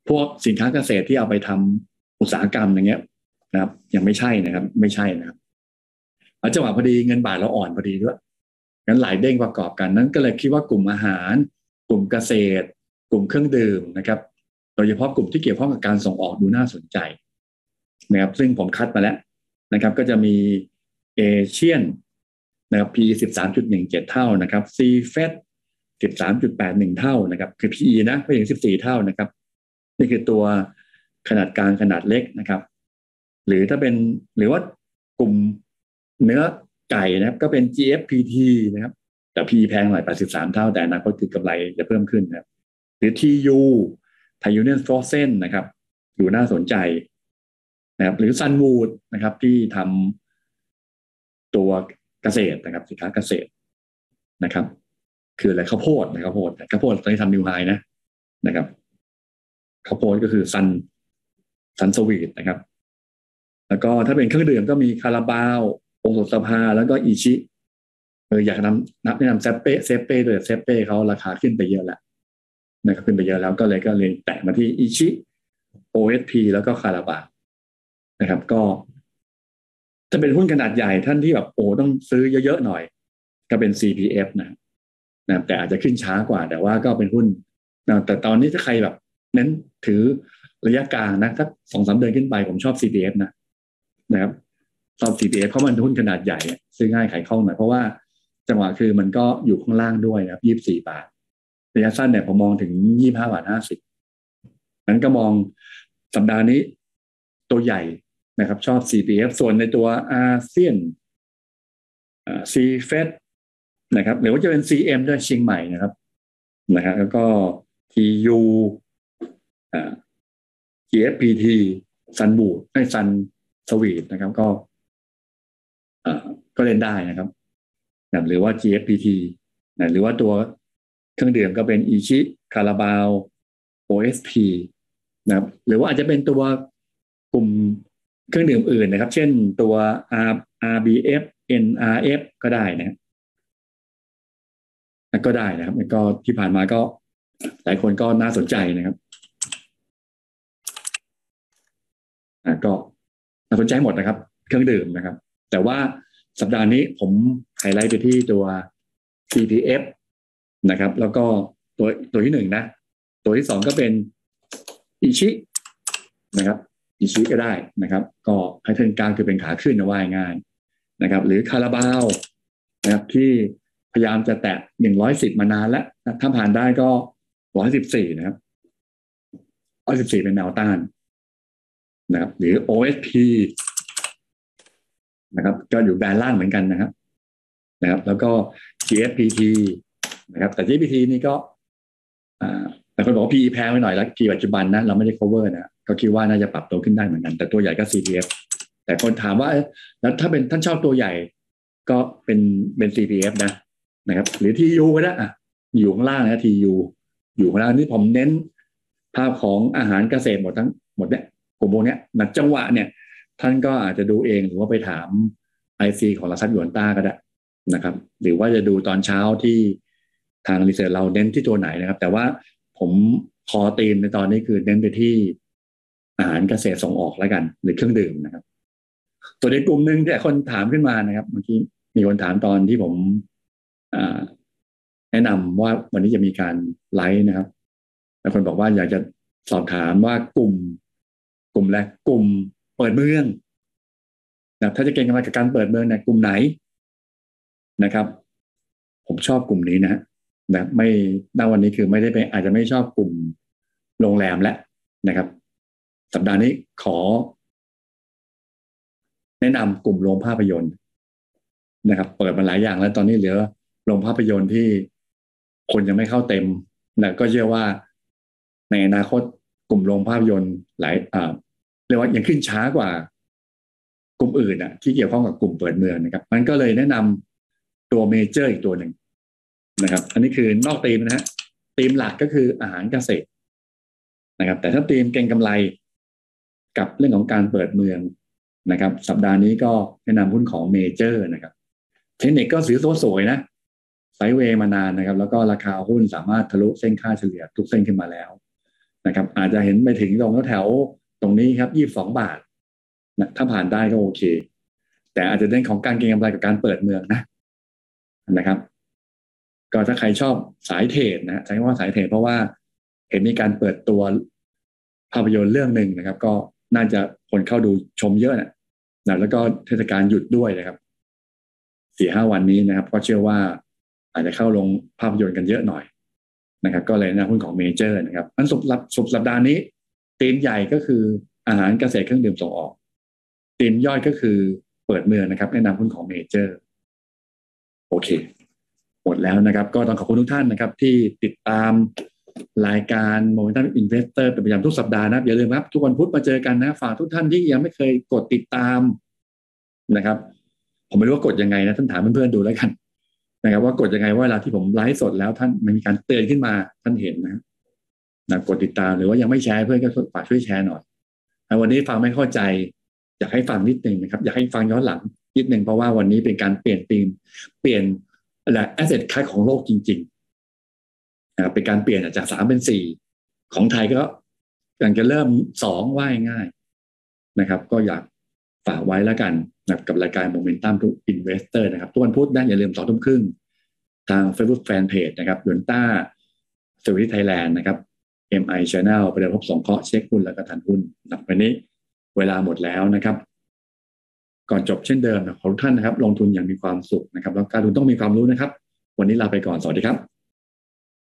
พวกสินค้าเกษตรที่เอาไปทำอุตสาหกรรมอย่างเงี้ยนะครับ ยังไม่ใช่นะครับ ไม่ใช่นะครับจังหวะพอดีเงินบาทเราอ่อนพอดีด้วยงั้นหลายเด้งประกอบกันนั้นก็เลยคิดว่ากลุ่มอาหาร กลุ่มเกษตร กลุ่มเครื่องดื่มนะครับโดยเฉพาะกลุ่มที่เกี่ยวข้องกับการส่งออกดูน่าสนใจนะครับ ซึ่งผมคัดมาแล้วนะครับ ก็จะมี เอเชียนนะครับ PE สิบสามจุดหนึ่งเจ็ดเท่านะครับซีเฟสสิบสามจุดแปดหนึ่งเท่านะครับ คือ PE นะไม่ถึงสิบสี่เท่านะครับ นี่คือตัวขนาดกลางขนาดเล็กนะครับ หรือถ้าเป็นหรือว่ากลุ่มเนื้อไก่นะครับ ก็เป็น GFPT นะครับ แต่ P/E แพงหน่อย83เท่าแต่อนาคตคือกำไรจะเพิ่มขึ้นนะครับ หรือ TU ไทยยูเนียนโฟรเซ่นนะครับดูน่าสนใจนะครับ หรือซันสวีทนะครับที่ทำ ตัวเกษตรนะครับสินค้าเกษตรนะครับ คืออะไรข้าวโพดนะข้าวโพดข้าวโพดตอนนี้ทำ new high นะนะครับข้าวโพดก็คือซันซันสวีทนะครับ แล้วก็ถ้าเป็นเครื่องดื่มก็มีคาราบาวโอโซสภาแล้วก็อิชิเอออยากนำนับแนะนำเซเป้เซเป้ด้วยเซเป้เขาราคาขึ้นไปเยอะแล้วนะครับขึ้นไปเยอะแล้วก็เลยก็เลยแตะมาที่อิชิ OSP แล้วก็คาราบานะครับ ก็ จะเป็นหุ้นขนาดใหญ่ท่านที่แบบโอ้ต้องซื้อเยอะๆหน่อย ก็เป็น CPF นะนะแต่อาจจะขึ้นช้ากว่า แต่ว่าก็เป็นหุ้นนะแต่ตอนนี้ถ้าใครแบบเน้นถือระยะกลางนะสักสองสามเดือนขึ้นไปผมชอบ CPF นะนะครับชอบ CPF เพราะมันหุ้นขนาดใหญ่ซื้อง่ายขายคล่องหน่อยเพราะว่าจังหวะคือมันก็อยู่ข้างล่างด้วยนะครับยี่บสี่บาท ระยะสั้นเนี่ยผมมองถึงยี่ห้าบาทห้าสิบนั้นก็มองสัปดาห์นี้ ตัวใหญ่ นะครับ ชอบ CPF ส่วนในตัวอาเซียนซีเฟสนะครับ หรือว่าจะเป็น CM ด้วยเชียงใหม่นะครับนะครับแล้วก็ TU อ่า GFPT ซันบูดให้ซันสวีทนะครับ ก็อ่าก็เล่นได้นะครับนะหรือว่า GFPT นะหรือว่าตัวเครื่องดื่มก็เป็นอิชิคาราบาว OSP นะครับ หรือว่าอาจจะเป็นตัวกลุ่ม เครื่องดื่มอื่นนะครับ เช่นตัว R RBF NRF ก็ได้นะครับก็ได้นะครับก็ที่ผ่านมาก็หลายคนก็น่าสนใจนะครับก็น่าสนใจหมดนะครับ เครื่องดื่มนะครับ แต่ว่าสัปดาห์นี้ผมไฮไลท์ไปที่ตัว CPF นะครับ แล้วก็ตัวตัวที่หนึ่งนะ ตัวที่สองก็เป็นอิชินะครับ อิชิก็ได้นะครับ ก็แพทเทิร์นกลางคือเป็นขาขึ้นนะว่ายง่ายนะครับ หรือคาราบาวนะครับที่พยายามจะแตะหนึ่งร้อยสิบมานานแล้วถ้าผ่านได้ก็ร้อยสิบสี่นะครับร้อยสิบสี่เป็นแนวต้านนะครับ หรือ OSP นะครับ ก็อยู่แบนล่างเหมือนกันนะครับ นะครับ แล้วก็ GFPT นะครับ แต่ GFPT นี่ก็อ่าแต่คนบอกว่า PE แพงไปหน่อยแล้ว P ปัจจุบันนะ เราไม่ได้ cover นะ ก็คิดว่าน่าจะปรับตัวขึ้นได้เหมือนกัน แต่ตัวใหญ่ก็ CPF แต่คนถามว่าแล้วถ้าเป็นท่านชอบตัวใหญ่ ก็เป็นเป็น CPF นะนะครับ หรือ TU ก็ได้อะอยู่ข้างล่างนะ TU อยู่ข้างล่างนี่ผมเน้น ภาพของอาหารเกษตรหมดทั้งหมดเนี่ยกลุ่มพวกนี้นัดจังหวะเนี่ย ท่านก็อาจจะดูเองหรือว่าไปถาม IC ของลาซัตยวนต้าก็ได้นะครับ หรือว่าจะดูตอนเช้าที่ทางรีเสิร์ชเราเน้นที่ตัวไหนนะครับ แต่ว่าผมคอตีมในตอนนี้คือเน้นไปที่ อาหารเกษตรส่งออกแล้วกัน หรือเครื่องดื่มนะครับ ตัวในกลุ่มหนึ่งที่คนถามขึ้นมานะครับเมื่อกี้มีคนถามตอนที่ผมแนะนำว่าวันนี้จะมีการไลฟ์นะครับแล้วคนบอกว่าอยากจะสอบถามว่ากลุ่ม กลุ่มแรกกลุ่มเปิดเมืองนะถ้าจะเก่งกำไรกับการเปิดเมืองเนี่ยกลุ่มไหนนะครับ ผมชอบกลุ่มนี้นะนะไม่ณวันนี้คือไม่ได้ไปอาจจะไม่ชอบกลุ่มโรงแรมแล้วนะครับ สัปดาห์นี้ขอ แนะนำกลุ่มโรงภาพยนตร์นะครับ เปิดมาหลายอย่างแล้วตอนนี้เหลือโรงภาพยนตร์ที่คนยังไม่เข้าเต็มนะก็เชื่อว่าในอนาคตกลุ่มโรงภาพยนตร์หลายอ่าเรียกว่ายังขึ้นช้ากว่ากลุ่มอื่นอะ ที่เกี่ยวข้องกับกลุ่มเปิดเมืองนะครับมันก็เลยแนะนำตัวเมเจอร์อีกตัวหนึ่งนะครับ อันนี้คือนอกธีมนะฮะธีมหลักก็คืออาหารเกษตรนะครับ แต่ถ้าธีมเก็งกำไร กับเรื่องของการเปิดเมืองนะครับ สัปดาห์นี้ก็แนะนำหุ้นของเมเจอร์นะครับเทคนิคก็สีตัวสวยนะไซเวย์มานานนะครับ แล้วก็ราคาหุ้นสามารถทะลุเส้นค่าเฉลี่ยทุกเส้นขึ้นมาแล้วนะครับ อาจจะเห็นไปถึงตรงแถวตรงนี้ครับยี่บสองบาทนะถ้าผ่านได้ก็โอเค แต่อาจจะเรื่องของการเก็งกำไรกับการเปิดเมืองนะนะครับ ก็ถ้าใครชอบสายเทรดนะใช้คำว่าสายเทรดเพราะว่าเห็นมีการเปิดตัวภาพยนตร์เรื่องหนึ่งนะครับ ก็ น่าจะคนเข้าดูชมเยอะนะนะแล้วก็เทศกาลหยุดด้วยนะครับสี่ห้าวันนี้นะครับ ก็เชื่อว่าอาจจะเข้าลงภาพยนตร์กันเยอะหน่อยนะครับ ก็เลยนะหุ้นของเมเจอร์นะครับอันสุดสุดสัปดาห์นี้ธีมใหญ่ก็คืออาหารเกษตรเครื่องดื่มส่งออกธีมย่อยก็คือเปิดเมืองนะครับ แนะนำหุ้นของเมเจอร์ โอเค หมดแล้วนะครับ ก็ต้องขอบคุณทุกท่านนะครับ ที่ติดตาม รายการ Momentum Investor เป็นประจำทุกสัปดาห์นะอย่าลืมครับ ทุกวันพุธมาเจอกันนะ ฝากทุกท่านที่ยังไม่เคยกดติดตามนะครับ ผมไม่รู้ว่ากดยังไงนะท่านถามเพื่อนๆดูแล้วกันนะครับ ว่ากดยังไงว่าเวลาที่ผมไลฟ์สดแล้วท่านมันมีการเตือนขึ้นมาท่านเห็นนะนะกดติดตามหรือว่ายังไม่แชร์เพื่อนก็ฝากช่วยแชร์หน่อยวันนี้ฟังไม่เข้าใจ อยากให้ฟังนิดหนึ่งนะครับ อยากให้ฟังย้อนหลังนิดหนึ่งเพราะว่าวันนี้เป็นการเปลี่ยนธีมเปลี่ยนอะไรแอสเซทคล้าของโลกจริงๆ นะเป็นการเปลี่ยนจากสามเป็นสี่ของไทยก็กำลังจะเริ่มสองว่ายง่ายนะครับ ก็อยากฝากไว้แล้วกันนะกับรายการโมเมนตัมทุกอินเวสเตอร์นะครับ ทุกวันพุธนะอย่าลืมสองทุ่มครึ่ง ทาง Facebook Fanpage นะครับดวนต้าสวิตไทยแลนด์นะครับ MI Channel ไปเดินพบสองเคาะเช็คหุ้นแล้วก็ทันหุ้นนะวันนี้เวลาหมดแล้วนะครับ ก่อนจบเช่นเดิมขอทุกท่านนะครับ ลงทุนอย่างมีความสุขนะครับ แล้วการลงทุนต้องมีความรู้นะครับ วันนี้ลาไปก่อนสวัสดีครับ